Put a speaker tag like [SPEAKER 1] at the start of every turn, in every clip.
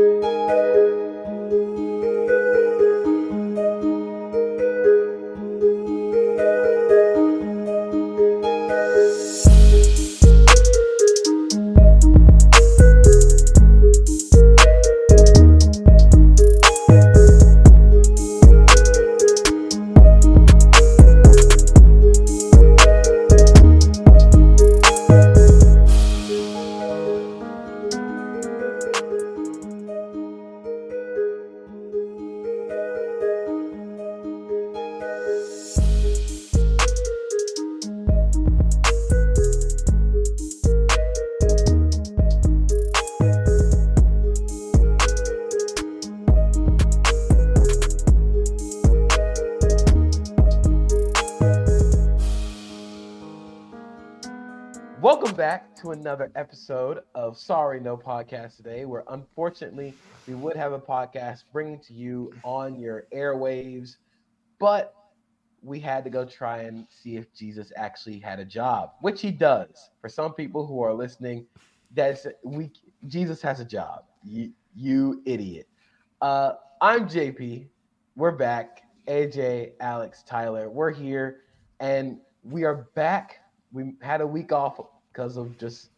[SPEAKER 1] Welcome to another episode of Sorry No Podcast today, where unfortunately we would have a podcast bringing to you on your airwaves, but we had to go try and see if Jesus actually had a job, which he does. For some people who are listening, that's we Jesus has a job. You, you idiot. Uh, I'm JP. We're back. AJ, Alex, Tyler. We're here, and we are back we had a week off because of just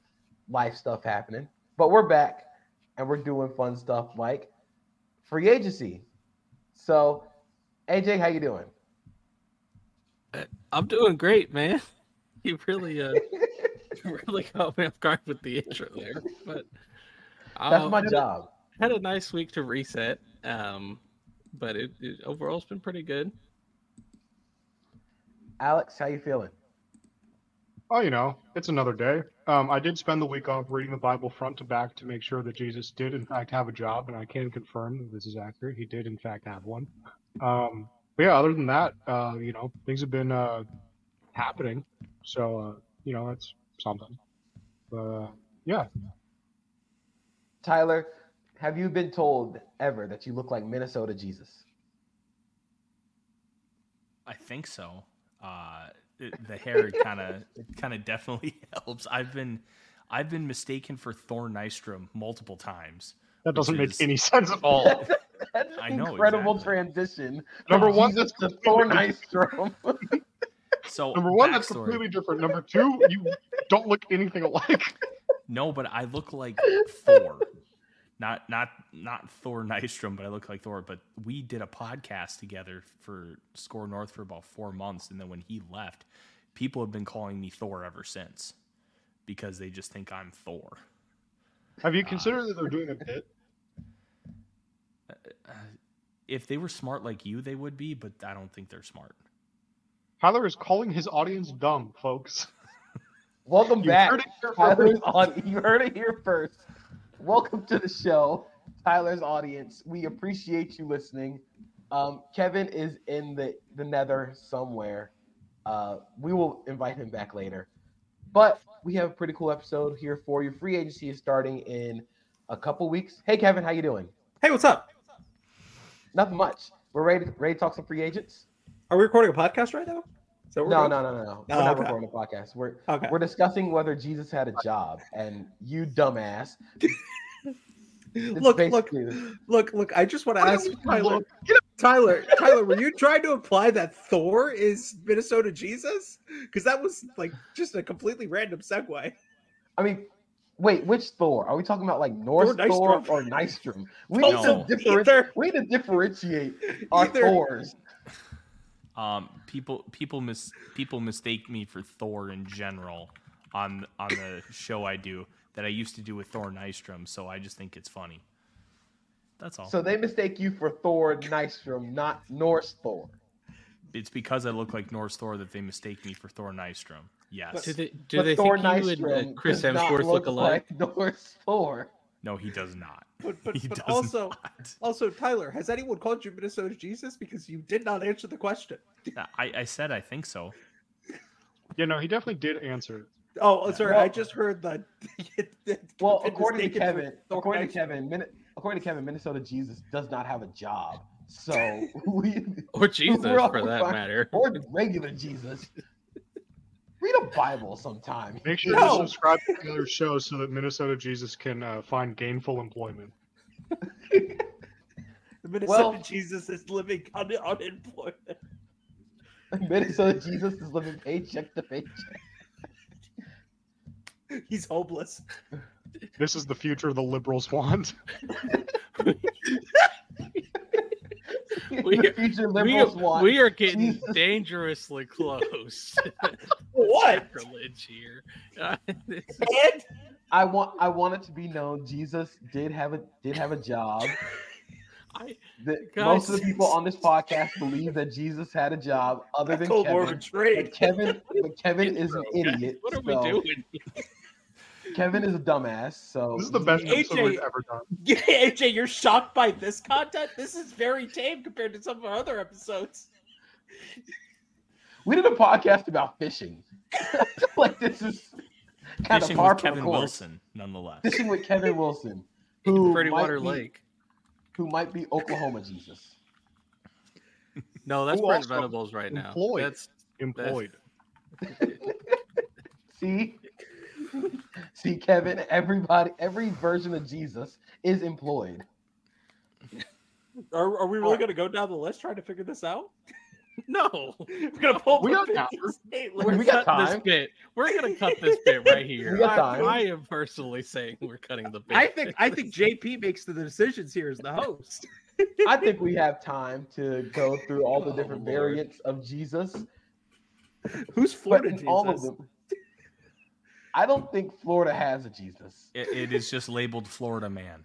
[SPEAKER 1] life stuff happening, but we're back and we're doing fun stuff like free agency. So, AJ, how you doing?
[SPEAKER 2] I'm doing great, man. You really, uh, really caught me off guard with the intro there, but
[SPEAKER 1] That's
[SPEAKER 2] uh,
[SPEAKER 1] my
[SPEAKER 2] had a-
[SPEAKER 1] job.
[SPEAKER 2] Had a nice week to reset, um, but it, it overall it's been pretty good.
[SPEAKER 1] Alex, how you feeling?
[SPEAKER 3] Oh, you know, it's another day. Um, I did spend the week off reading the Bible front to back to make sure that Jesus did, in fact, have a job, and I can confirm that this is accurate. He did, in fact, have one. Um, but yeah, other than that, uh, you know, things have been uh, happening. So, uh, you know, that's something. But uh, yeah,
[SPEAKER 1] Tyler, have you been told ever that you look like Minnesota Jesus?
[SPEAKER 4] I think so. Uh, it- the hair kind of kind of definitely helps. I've been I've been mistaken for Thor Nystrom multiple times.
[SPEAKER 3] that doesn't
[SPEAKER 4] Which
[SPEAKER 3] make
[SPEAKER 4] is-
[SPEAKER 3] any sense at all.
[SPEAKER 1] That's
[SPEAKER 4] I
[SPEAKER 1] an
[SPEAKER 4] know,
[SPEAKER 1] incredible
[SPEAKER 4] exactly.
[SPEAKER 1] transition.
[SPEAKER 3] Number
[SPEAKER 1] from
[SPEAKER 3] one,
[SPEAKER 1] Jesus
[SPEAKER 3] that's
[SPEAKER 1] to Thor Nystrom.
[SPEAKER 4] So
[SPEAKER 3] Number one, that's
[SPEAKER 4] backstory.
[SPEAKER 3] completely different. Number two, you don't look anything alike.
[SPEAKER 4] No, but I look like Thor. Not not not Thor Nystrom, but I look like Thor. But we did a podcast together for Score North for about four months, and then when he left, people have been calling me Thor ever since because they just think I'm Thor.
[SPEAKER 3] Have you considered that they're doing a bit?
[SPEAKER 4] Uh, if they were smart like you, they would be, but I don't think they're smart.
[SPEAKER 3] Tyler is calling his audience dumb, folks.
[SPEAKER 1] Welcome
[SPEAKER 3] You
[SPEAKER 1] back.
[SPEAKER 3] heard it here first.
[SPEAKER 1] on. You heard it here first. Welcome to the show, Tyler's audience. We appreciate you listening. Um, Kevin is in the the Nether somewhere. Uh, we will invite him back later. But we have a pretty cool episode here for you. Free agency is starting in a couple weeks. Hey, Kevin, how you doing?
[SPEAKER 5] Hey, what's up?
[SPEAKER 1] Nothing much. We're ready to, ready to talk some free agents.
[SPEAKER 5] Are we recording a podcast right now? So
[SPEAKER 1] No, no, no, no, no. We're
[SPEAKER 5] Oh,
[SPEAKER 1] not recording a podcast. We're
[SPEAKER 5] Okay.
[SPEAKER 1] we're discussing whether Jesus had a job, and you dumbass.
[SPEAKER 5] Look, look, look, look. I just want to ask Tyler. Tyler, Tyler, were you trying to imply that Thor is Minnesota Jesus? Because that was like just a completely random segue.
[SPEAKER 1] I mean, wait, which Thor? Are we talking about like Norse
[SPEAKER 5] Thor
[SPEAKER 1] Thor, or Nystrom? We
[SPEAKER 4] No.
[SPEAKER 1] need to differentiate. We need to differentiate our
[SPEAKER 5] Either.
[SPEAKER 1] Thors.
[SPEAKER 4] Um, people people mis people mistake me for Thor in general on on the show I do that I used to do with Thor Nystrom, so I just think it's funny. That's all.
[SPEAKER 1] So they mistake you for Thor Nystrom, not Norse Thor.
[SPEAKER 4] it's because I look like Norse Thor that they mistake me for Thor Nystrom. Yes.
[SPEAKER 2] Do they do
[SPEAKER 1] but
[SPEAKER 2] they
[SPEAKER 1] Thor
[SPEAKER 2] think you and uh, Chris
[SPEAKER 1] does not
[SPEAKER 2] Hemsworth look alike?
[SPEAKER 1] like Norse Thor.
[SPEAKER 4] No, he does not.
[SPEAKER 5] But but,
[SPEAKER 4] He
[SPEAKER 5] but
[SPEAKER 4] does
[SPEAKER 5] also
[SPEAKER 4] not.
[SPEAKER 5] also Tyler, has anyone called you Minnesota Jesus? Because you did not answer the question.
[SPEAKER 4] Uh, I, I said I think so.
[SPEAKER 3] Yeah, no, he definitely did answer.
[SPEAKER 5] Oh, oh sorry, I just heard that.
[SPEAKER 1] Well, according to Kevin, according to Kevin, Min- according to Kevin, Minnesota Jesus does not have a job. So we
[SPEAKER 2] Or Jesus, for that
[SPEAKER 1] fine.
[SPEAKER 2] matter.
[SPEAKER 1] or the regular Jesus. Read a Bible sometime.
[SPEAKER 3] Make sure
[SPEAKER 5] No.
[SPEAKER 3] to subscribe to Tyler's show so that Minnesota Jesus can uh, find gainful employment.
[SPEAKER 5] The Minnesota
[SPEAKER 1] Well-
[SPEAKER 5] Jesus is living on unemployment.
[SPEAKER 1] Minnesota Jesus is living paycheck to paycheck.
[SPEAKER 5] He's hopeless.
[SPEAKER 3] This is the future the liberals want.
[SPEAKER 2] We
[SPEAKER 1] the
[SPEAKER 2] are- We,
[SPEAKER 1] want.
[SPEAKER 2] we are getting
[SPEAKER 1] Jesus.
[SPEAKER 2] dangerously close.
[SPEAKER 5] What?
[SPEAKER 2] Sacrilege here. Uh, this is-
[SPEAKER 1] I want. I want it to be known. Jesus did have a did have a job.
[SPEAKER 2] I,
[SPEAKER 1] That
[SPEAKER 2] Guys.
[SPEAKER 1] most of the people on this podcast believe that Jesus had a job, other than
[SPEAKER 5] Cold War of a
[SPEAKER 1] Kevin.
[SPEAKER 5] trade.
[SPEAKER 1] But Kevin, but Kevin is an idiot.
[SPEAKER 2] What are
[SPEAKER 1] so
[SPEAKER 2] we doing?
[SPEAKER 1] Kevin is a dumbass. So
[SPEAKER 3] This is the best
[SPEAKER 5] AJ
[SPEAKER 3] episode we've ever done.
[SPEAKER 5] AJ, you're shocked by this content? This is very tame compared to some of our other episodes.
[SPEAKER 1] We did a podcast about fishing. like this is kind of
[SPEAKER 4] Fishing
[SPEAKER 1] par
[SPEAKER 4] with
[SPEAKER 1] for
[SPEAKER 4] Kevin
[SPEAKER 1] course.
[SPEAKER 4] Wilson, nonetheless.
[SPEAKER 1] Fishing with Kevin Wilson, who
[SPEAKER 2] Pretty
[SPEAKER 1] might
[SPEAKER 2] Water
[SPEAKER 1] be-
[SPEAKER 2] Lake.
[SPEAKER 1] who might be Oklahoma Jesus.
[SPEAKER 2] No, that's
[SPEAKER 3] Who
[SPEAKER 2] Brent Venables right now.
[SPEAKER 3] employed.
[SPEAKER 2] That's
[SPEAKER 3] Employed.
[SPEAKER 1] See, see, Kevin. Everybody, every version of Jesus is employed.
[SPEAKER 5] Are, are we really going to go down the list trying to figure this out?
[SPEAKER 2] no.
[SPEAKER 5] We're going to pull
[SPEAKER 3] We
[SPEAKER 5] up
[SPEAKER 3] got time.
[SPEAKER 1] We-
[SPEAKER 5] list.
[SPEAKER 1] we got
[SPEAKER 2] cut this
[SPEAKER 1] time.
[SPEAKER 2] bit. We're gonna cut this bit right here.
[SPEAKER 1] We got
[SPEAKER 2] I,
[SPEAKER 1] time.
[SPEAKER 2] I am personally saying we're cutting the bit.
[SPEAKER 5] I think I think JP makes the decisions here as the host.
[SPEAKER 1] I think we have time to go through all the
[SPEAKER 2] Oh,
[SPEAKER 1] different
[SPEAKER 2] Lord.
[SPEAKER 1] variants of Jesus,
[SPEAKER 5] Who's
[SPEAKER 1] but
[SPEAKER 5] Florida Jesus?
[SPEAKER 1] all of them, I don't think Florida has a Jesus.
[SPEAKER 4] It, it is just labeled Florida man.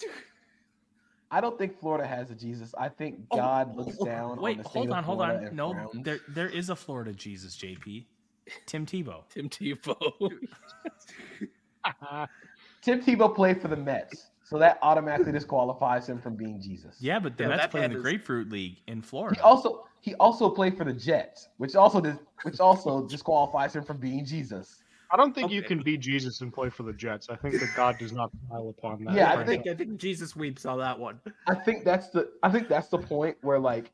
[SPEAKER 1] I don't think Florida has a Jesus. I think
[SPEAKER 5] Oh,
[SPEAKER 1] God oh, looks oh, down. on
[SPEAKER 4] Wait,
[SPEAKER 1] the
[SPEAKER 4] hold on, hold on. No,
[SPEAKER 1] frowns.
[SPEAKER 4] there there is a Florida Jesus, JP. Tim Tebow.
[SPEAKER 2] Tim Tebow.
[SPEAKER 1] Tim Tebow played for the Mets, so that automatically disqualifies him from being Jesus.
[SPEAKER 4] Yeah, but the
[SPEAKER 5] Yeah,
[SPEAKER 4] Mets
[SPEAKER 5] that
[SPEAKER 4] play in the
[SPEAKER 5] is-
[SPEAKER 4] Grapefruit League in
[SPEAKER 1] He
[SPEAKER 4] Florida.
[SPEAKER 1] also he also played for the Jets, which also dis, which also disqualifies him from being Jesus.
[SPEAKER 3] I don't think you can be Jesus and play for the Jets. I think that God does not smile upon that.
[SPEAKER 1] Yeah, I
[SPEAKER 5] I think I think Jesus weeps on that one.
[SPEAKER 1] I think that's the I think that's the point where like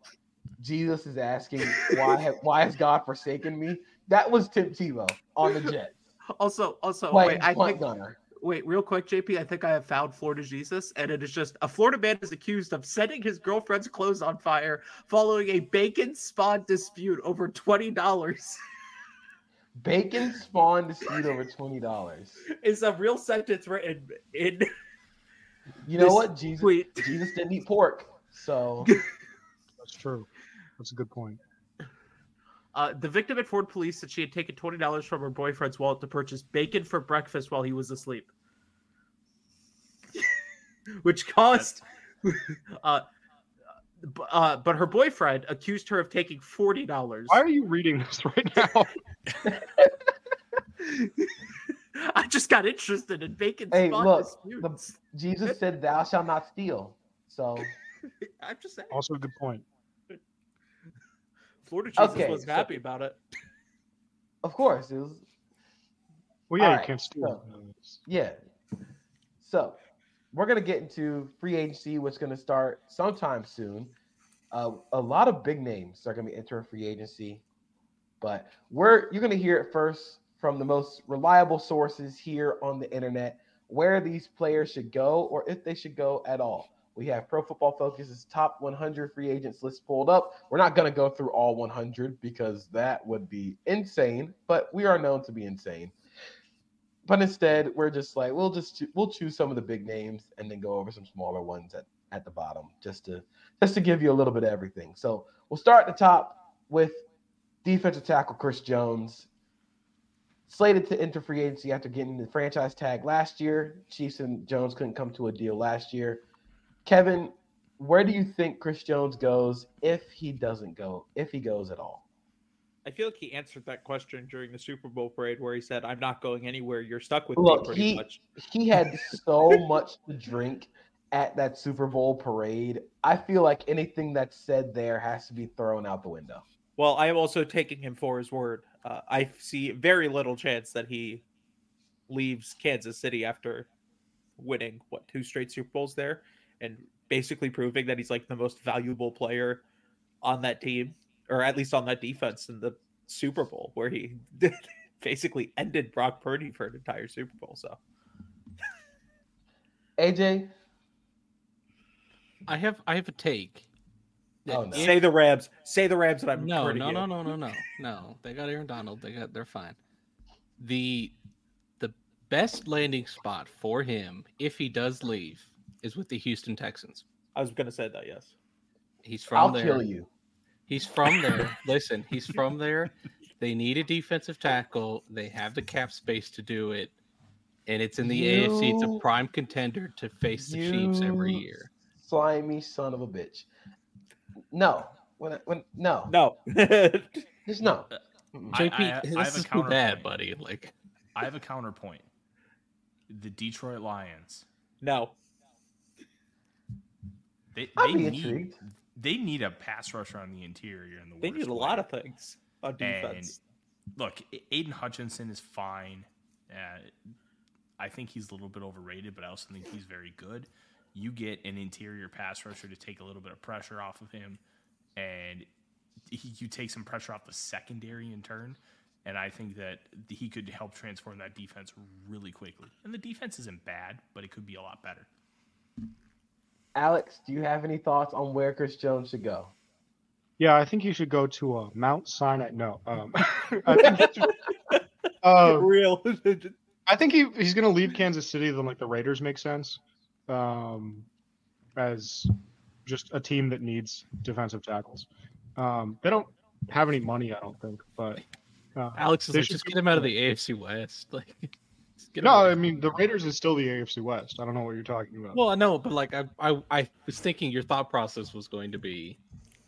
[SPEAKER 1] Jesus is asking why have, why has God forsaken me? That was Tim Tebow on the Jets.
[SPEAKER 5] Also, also,
[SPEAKER 1] Playing
[SPEAKER 5] wait, I think
[SPEAKER 1] gunner.
[SPEAKER 5] wait, real quick, JP. I think I have found Florida Jesus, and it is just a Florida man is accused of setting his girlfriend's clothes on fire following a bacon spawn dispute over twenty dollars.
[SPEAKER 1] Bacon spawned spawn dispute over twenty dollars.
[SPEAKER 5] It's a real sentence written in
[SPEAKER 1] You know what? Jesus
[SPEAKER 5] tweet.
[SPEAKER 1] Jesus didn't eat pork, so
[SPEAKER 3] That's true. That's a good point.
[SPEAKER 5] Uh, the victim informed police that she had taken twenty dollars from her boyfriend's wallet to purchase bacon for breakfast while he was asleep, which caused. Uh, b- uh, but her boyfriend accused her of taking forty dollars.
[SPEAKER 3] Why are you reading this right now?
[SPEAKER 5] I just got interested in bacon
[SPEAKER 1] Hey, look,
[SPEAKER 5] disputes.
[SPEAKER 1] Jesus said, "Thou shalt not steal." So
[SPEAKER 5] I'm just saying,
[SPEAKER 3] Also a good point.
[SPEAKER 5] Florida Jesus
[SPEAKER 1] Okay,
[SPEAKER 5] wasn't
[SPEAKER 1] so-
[SPEAKER 5] happy about it.
[SPEAKER 1] of course it was
[SPEAKER 3] Well, yeah,
[SPEAKER 1] Alright,
[SPEAKER 3] you can't steal.
[SPEAKER 1] Yeah. So we're gonna get into free agency, which is gonna start sometime soon. Uh, a lot of big names are gonna be entering free agency, but we're you're gonna hear it first from the most reliable sources here on the internet where these players should go or if they should go at all. We have Pro Football Focus's top 100 free agents list pulled up. We're not going to go through all 100 because that would be insane, but we are known to be insane but instead we're just like we'll just we'll choose some of the big names and then go over some smaller ones at, at the bottom just to just to give you a little bit of everything so we'll start at the top with defensive tackle chris jones slated to enter free agency after getting the franchise tag last year chiefs and jones couldn't come to a deal last year kevin where do you think chris jones goes if he doesn't go if he goes at all
[SPEAKER 5] I feel like he answered that question during the Super Bowl parade where he said, "I'm not going anywhere. You're stuck with
[SPEAKER 1] Look,
[SPEAKER 5] me." Pretty
[SPEAKER 1] he-
[SPEAKER 5] much.
[SPEAKER 1] he had so much to drink at that Super Bowl parade. I feel like anything that's said there has to be thrown out the window.
[SPEAKER 5] Well, I am also taking him for his word. Uh, I see very little chance that he leaves Kansas City after winning what two straight Super Bowls there, and basically proving that he's like the most valuable player on that team, or at least on that defense in the Super Bowl, where he basically ended Brock Purdy for an entire Super Bowl. So
[SPEAKER 1] AJ,
[SPEAKER 2] I have I have a take.
[SPEAKER 1] Oh, no.
[SPEAKER 5] Say the Rams. Say the Rams, and I'm
[SPEAKER 2] no,
[SPEAKER 5] hurting
[SPEAKER 2] no, no, no, no, no, no. They got Aaron Donald. They got they're fine. The the best landing spot for him, if he does leave, is with the Houston Texans.
[SPEAKER 5] I was gonna say that. Yes.
[SPEAKER 2] He's from
[SPEAKER 1] I'll
[SPEAKER 2] there.
[SPEAKER 1] kill you.
[SPEAKER 2] He's from there. Listen, he's from there. They need a defensive tackle. They have the cap space to do it. And it's in the AFC. It's a prime contender to face the Chiefs every year.
[SPEAKER 1] Slimy son of a bitch. No. When, I- when no.
[SPEAKER 5] No.
[SPEAKER 1] Just no.
[SPEAKER 4] I-
[SPEAKER 1] Mm-mm.
[SPEAKER 2] JP,
[SPEAKER 4] I have
[SPEAKER 2] this
[SPEAKER 4] a
[SPEAKER 2] is too bad, buddy. Like,
[SPEAKER 4] I have a counterpoint. The Detroit Lions.
[SPEAKER 5] no.
[SPEAKER 4] They
[SPEAKER 1] I'd
[SPEAKER 4] they
[SPEAKER 1] be
[SPEAKER 4] need
[SPEAKER 1] intrigued.
[SPEAKER 4] they need a pass rusher on the interior in the
[SPEAKER 5] They need a
[SPEAKER 4] way.
[SPEAKER 5] lot of things on defense.
[SPEAKER 4] look, Aidan Hutchinson is fine. Uh, I think he's a little bit overrated, but I also think he's very good. You get an interior pass rusher to take a little bit of pressure off of him, and he, you take some pressure off the secondary in turn. And I think that he could help transform that defense really quickly. And the defense isn't bad, but it could be a lot better.
[SPEAKER 1] Alex, do you have any thoughts on where Chris Jones should go?
[SPEAKER 3] Yeah, I think you should go to uh, Mount Sinai. No, um, I think, you should- uh,
[SPEAKER 5] Real.
[SPEAKER 3] I think he, he's going to leave Kansas City. Then like the Raiders make sense, um, as just a team that needs defensive tackles. Um, they don't have any money, I don't think. But uh,
[SPEAKER 2] Alex is like, just get him out of the AFC West. Like, just get him
[SPEAKER 3] no, I mean the Raiders is still the AFC West. I don't know what you're talking about.
[SPEAKER 2] well, I know, but like, I, I, I was thinking your thought process was going to be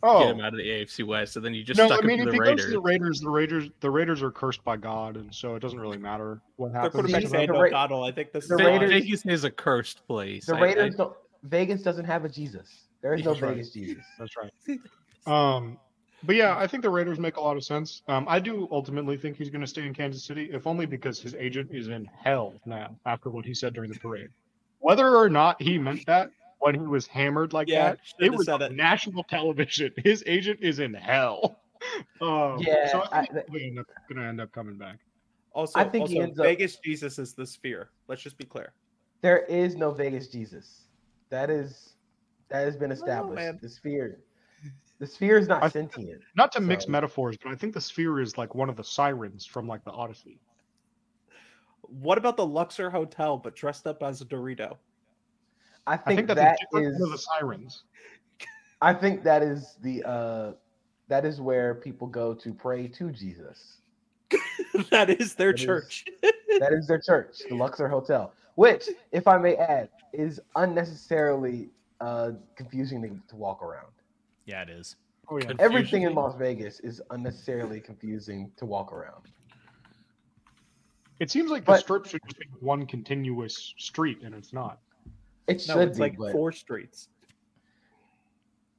[SPEAKER 3] oh,
[SPEAKER 2] get him out of the AFC West, and then you just
[SPEAKER 3] no,
[SPEAKER 2] stuck
[SPEAKER 3] I mean
[SPEAKER 2] him
[SPEAKER 3] if
[SPEAKER 2] to
[SPEAKER 3] he
[SPEAKER 2] the
[SPEAKER 3] goes to
[SPEAKER 2] Raiders.
[SPEAKER 3] the Raiders, the Raiders, the Raiders are cursed by God, and so it doesn't really matter what
[SPEAKER 5] Their
[SPEAKER 3] happens.
[SPEAKER 5] quarterback
[SPEAKER 1] The
[SPEAKER 3] to them.
[SPEAKER 5] Sand
[SPEAKER 1] Ra-
[SPEAKER 5] O'Connell. I think this
[SPEAKER 1] the Raiders-
[SPEAKER 2] Vegas is a cursed place.
[SPEAKER 1] The
[SPEAKER 2] I- I-
[SPEAKER 1] Raiders don't. Vegas doesn't have a Jesus. There is no
[SPEAKER 3] That's right.
[SPEAKER 1] Vegas Jesus.
[SPEAKER 3] That's right. Um, but yeah, I think the Raiders make a lot of sense. Um, I do ultimately think he's going to stay in Kansas City, if only because his agent is in hell now after what he said during the parade. Whether or not he meant that when he was hammered like
[SPEAKER 5] Yeah,
[SPEAKER 3] that, it was on
[SPEAKER 5] it.
[SPEAKER 3] national television. His agent is in hell. Um,
[SPEAKER 1] Yeah,
[SPEAKER 3] so I
[SPEAKER 1] I-
[SPEAKER 3] think he's probably end up, going to end up coming back.
[SPEAKER 5] Also,
[SPEAKER 1] I think he
[SPEAKER 5] also,
[SPEAKER 1] ends up-
[SPEAKER 5] Vegas Jesus is the sphere. Let's just be clear.
[SPEAKER 1] There is no Vegas Jesus. That is that has been established.
[SPEAKER 5] man.
[SPEAKER 1] the sphere. The sphere is not
[SPEAKER 3] I-
[SPEAKER 1] sentient.
[SPEAKER 3] Not to mix metaphors, but I think the sphere is like one of the sirens from like the Odyssey.
[SPEAKER 5] What about the Luxor Hotel, but dressed up as a Dorito?
[SPEAKER 1] I
[SPEAKER 3] I
[SPEAKER 1] think,
[SPEAKER 3] think that's
[SPEAKER 1] that
[SPEAKER 3] a different
[SPEAKER 1] is.
[SPEAKER 3] one of the sirens.
[SPEAKER 1] I think that is the. uh That is where people go to pray to Jesus.
[SPEAKER 5] that is their
[SPEAKER 1] That is-
[SPEAKER 5] church.
[SPEAKER 1] That is their church, the Luxor Hotel, which, if I may add, is unnecessarily uh confusing to, to walk around.
[SPEAKER 4] Yeah, it is.
[SPEAKER 3] Oh yeah.
[SPEAKER 1] Everything in Las Vegas is unnecessarily confusing to walk around.
[SPEAKER 3] It seems like the
[SPEAKER 1] But-
[SPEAKER 3] strip should just be one continuous street, and it's not.
[SPEAKER 1] It should
[SPEAKER 5] no, it's
[SPEAKER 1] be,
[SPEAKER 5] like four streets.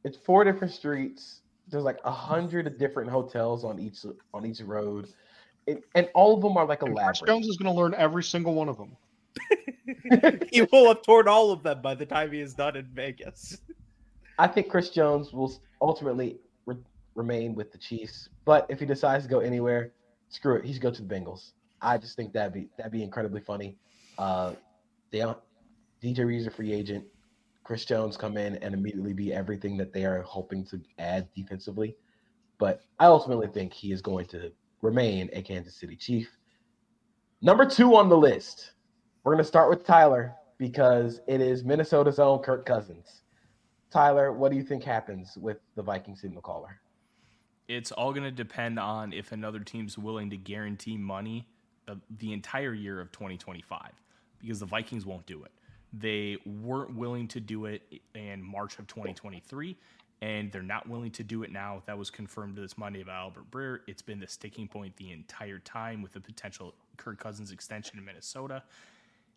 [SPEAKER 1] it's four different streets. There's like a hundred different hotels on each on each road, it, and all of them are like a
[SPEAKER 3] And Chris. Jones is going to learn every single one of them.
[SPEAKER 5] he will have torn all of them by the time he is done in Vegas.
[SPEAKER 1] I think Chris Jones will ultimately re- remain with the Chiefs, but if he decides to go anywhere, screw it. He should go to the Bengals. I just think that'd be that'd be incredibly funny. Uh, they don't, DJ Reed's a free agent. Chris Jones come in and immediately be everything that they are hoping to add defensively. But I ultimately think he is going to remain a Kansas City Chief. Number two on the list, we're going to start with Tyler because it is Minnesota's own Kirk Cousins. Tyler, what do you think happens with the Viking signal caller?
[SPEAKER 4] It's all going to depend on if another team's willing to guarantee money the, the entire year of 2025 because the Vikings won't do it. They weren't willing to do it in March of 2023, and they're not willing to do it now. That was confirmed this Monday by Albert Breer. It's been the sticking point the entire time with the potential Kirk Cousins extension in Minnesota.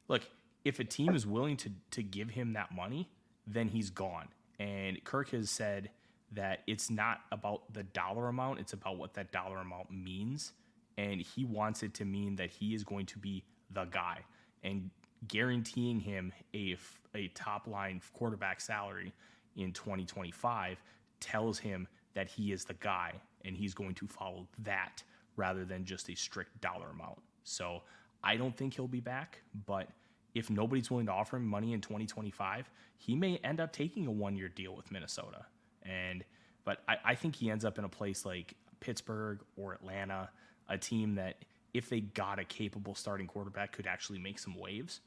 [SPEAKER 4] Look, if a team is willing to to give him that money, then he's gone. And Kirk has said that it's not about the dollar amount, it's about what that dollar amount means. And he wants it to mean that he is going to be the guy. And guaranteeing him a, a top line quarterback salary in 2025 tells him that he is the guy and he's going to follow that rather than just a strict dollar amount. So I don't think he'll be back, but if nobody's willing to offer him money in 2025, he may end up taking a one year deal with Minnesota. And but I, I think he ends up in a place like Pittsburgh or Atlanta, a team that if they got a capable starting quarterback could actually make some waves.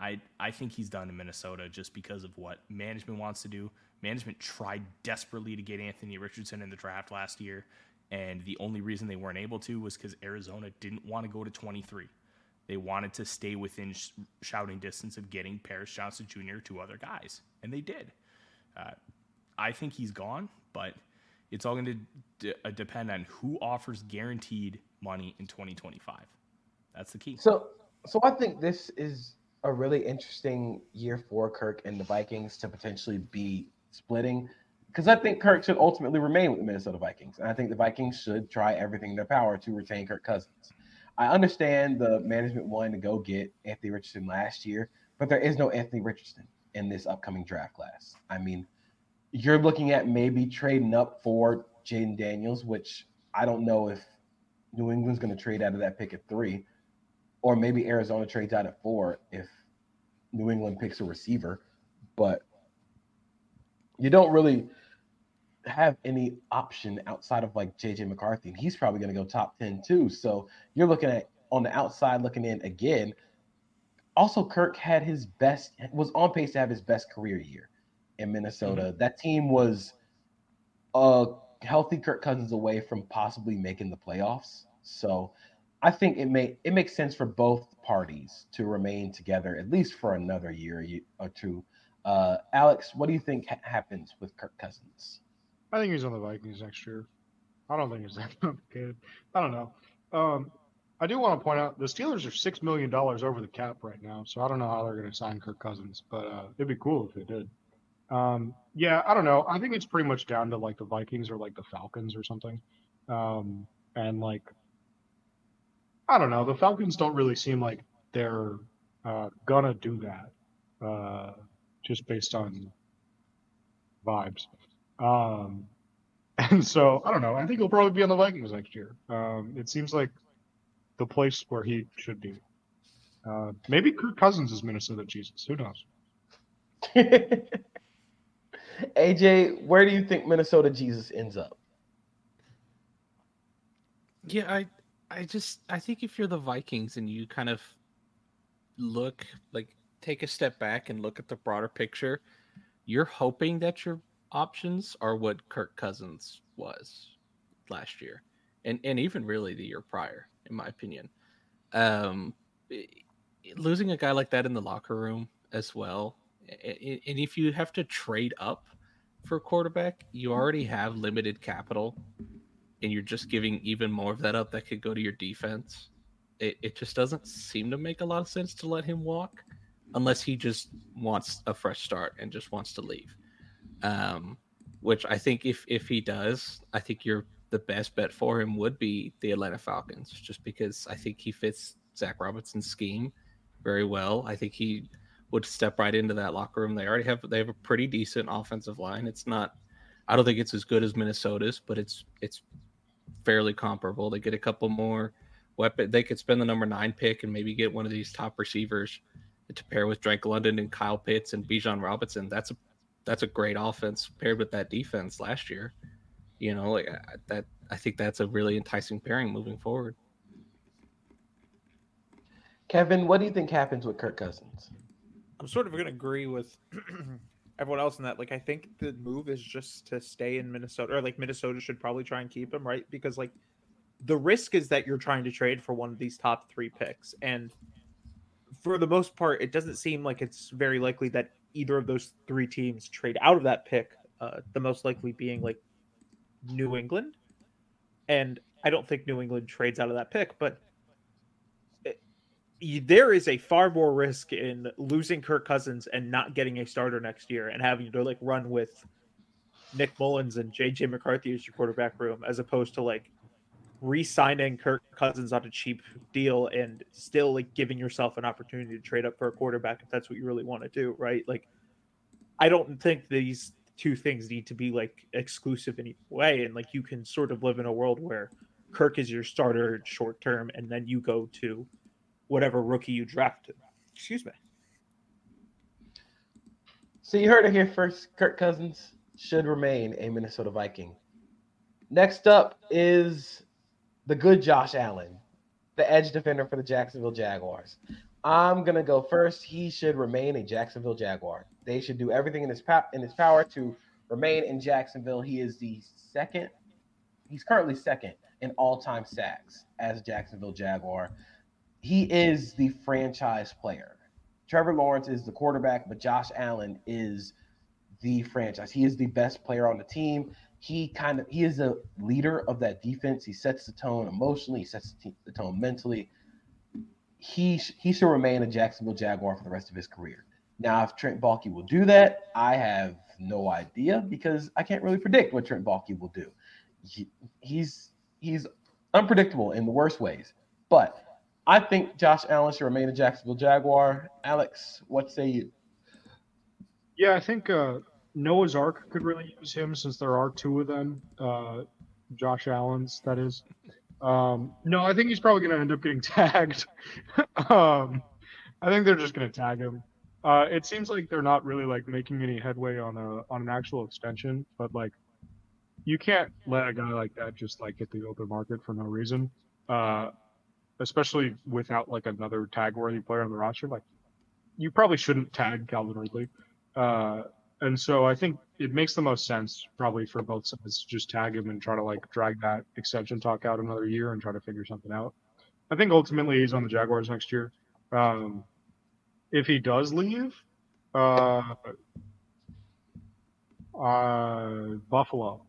[SPEAKER 4] I I think he's done in Minnesota just because of what management wants to do. Management tried desperately to get Anthony Richardson in the draft last year, and the only reason they weren't able to was because Arizona didn't want to go to 23. They wanted to stay within sh- shouting distance of getting Paris Johnson Jr. to other guys, and they did. Uh, I think he's gone, but it's all going to d- uh, depend on who offers guaranteed money in 2025. That's the key.
[SPEAKER 1] So, so I think this is a really interesting year for Kirk and the Vikings to potentially be splitting because I think Kirk should ultimately remain with the Minnesota Vikings. And I think the Vikings should try everything in their power to retain Kirk Cousins. I understand the management wanting to go get Anthony Richardson last year, but there is no Anthony Richardson in this upcoming draft class. I mean, you're looking at maybe trading up for Jayden Daniels, which I don't know if New England's going to trade out of that pick at three, or maybe Arizona trades out at four if New England picks a receiver. But you don't really have any option outside of like JJ McCarthy, and he's probably going to go top 10 too. So you're looking at on the outside looking in again. Also, Kirk had his best, was on pace to have his best career year in Minnesota. Mm-hmm. That team was a healthy Kirk Cousins away from possibly making the playoffs. So I think it may it makes sense for both parties to remain together at least for another year or two. Uh, Alex, what do you think ha- happens with Kirk Cousins?
[SPEAKER 3] I think he's on the Vikings next year. I don't think it's that complicated. I don't know. Um, I do want to point out the Steelers are six million dollars over the cap right now, so I don't know how they're going to sign Kirk Cousins, but uh, it'd be cool if they did. Um, yeah, I don't know. I think it's pretty much down to like the Vikings or like the Falcons or something. Um, and like, I don't know. The Falcons don't really seem like they're uh, gonna do that, uh, just based on vibes. Um, and so I don't know. I think he'll probably be on the Vikings next year. Um, it seems like the place where he should be. Uh, maybe Kirk Cousins is Minnesota Jesus. Who knows?
[SPEAKER 1] AJ, where do you think Minnesota Jesus ends up?
[SPEAKER 2] Yeah, I I just I think if you're the Vikings and you kind of look like take a step back and look at the broader picture, you're hoping that your options are what Kirk Cousins was last year. And and even really the year prior, in my opinion. Um losing a guy like that in the locker room as well and if you have to trade up for a quarterback, you already have limited capital, and you're just giving even more of that up that could go to your defense. It, it just doesn't seem to make a lot of sense to let him walk unless he just wants a fresh start and just wants to leave. Um, which I think if if he does, I think you're the best bet for him would be the Atlanta Falcons, just because I think he fits Zac Robinson's scheme very well. I think he would step right into that locker room. They already have they have a pretty decent offensive line. It's not I don't think it's as good as Minnesota's, but it's it's fairly comparable. They get a couple more weapon. They could spend the number nine pick and maybe get one of these top receivers to pair with Drake London and Kyle Pitts and Bijan Robinson. That's a that's a great offense paired with that defense last year. You know, like that. I think that's a really enticing pairing moving forward.
[SPEAKER 1] Kevin, what do you think happens with Kirk Cousins?
[SPEAKER 5] I'm sort of going to agree with everyone else in that. Like, I think the move is just to stay in Minnesota, or like Minnesota should probably try and keep him, right? Because like the risk is that you're trying to trade for one of these top three picks, and for the most part, it doesn't seem like it's very likely that either of those three teams trade out of that pick. Uh, the most likely being like New England, and I don't think New England trades out of that pick, but there is a far more risk in losing Kirk Cousins and not getting a starter next year and having to like run with Nick Mullens and JJ McCarthy as your quarterback room as opposed to like re-signing Kirk Cousins on a cheap deal and still like giving yourself an opportunity to trade up for a quarterback if that's what you really want to do, right? Like I don't think these two things need to be like exclusive in any way and like you can sort of live in a world where Kirk is your starter short term and then you go to whatever rookie you drafted. Excuse me.
[SPEAKER 1] So you heard it here first. Kirk Cousins should remain a Minnesota Viking. Next up is the good Josh Allen, the edge defender for the Jacksonville Jaguars. I'm gonna go first. He should remain a Jacksonville Jaguar. They should do everything in his pa- in his power to remain in Jacksonville. He is the second. He's currently second in all-time sacks as Jacksonville Jaguar. He is the franchise player. Trevor Lawrence is the quarterback, but Josh Allen is the franchise. He is the best player on the team. He kind of he is a leader of that defense. He sets the tone emotionally. He sets the, tone mentally. He he should remain a Jacksonville Jaguar for the rest of his career. Now, if Trent Baalke will do that, I have no idea because I can't really predict what Trent Baalke will do. He, he's he's unpredictable in the worst ways, but I think Josh Allen should remain a Jacksonville Jaguar. Alex, what say you?
[SPEAKER 3] Yeah, I think uh, Noah's Ark could really use him since there are two of them. Uh, Josh Allen's, that is. Um, no, I think he's probably going to end up getting tagged. um, I think they're just going to tag him. Uh, it seems like they're not really like making any headway on a on an actual extension, but like you can't let a guy like that just like hit the open market for no reason. Uh, especially without like another tag worthy player on the roster. Like you probably shouldn't tag Calvin Ridley. Uh, and so I think it makes the most sense probably for both sides to just tag him and try to like drag that extension talk out another year and try to figure something out. I think ultimately he's on the Jaguars next year. Um, if he does leave, uh, uh, Buffalo.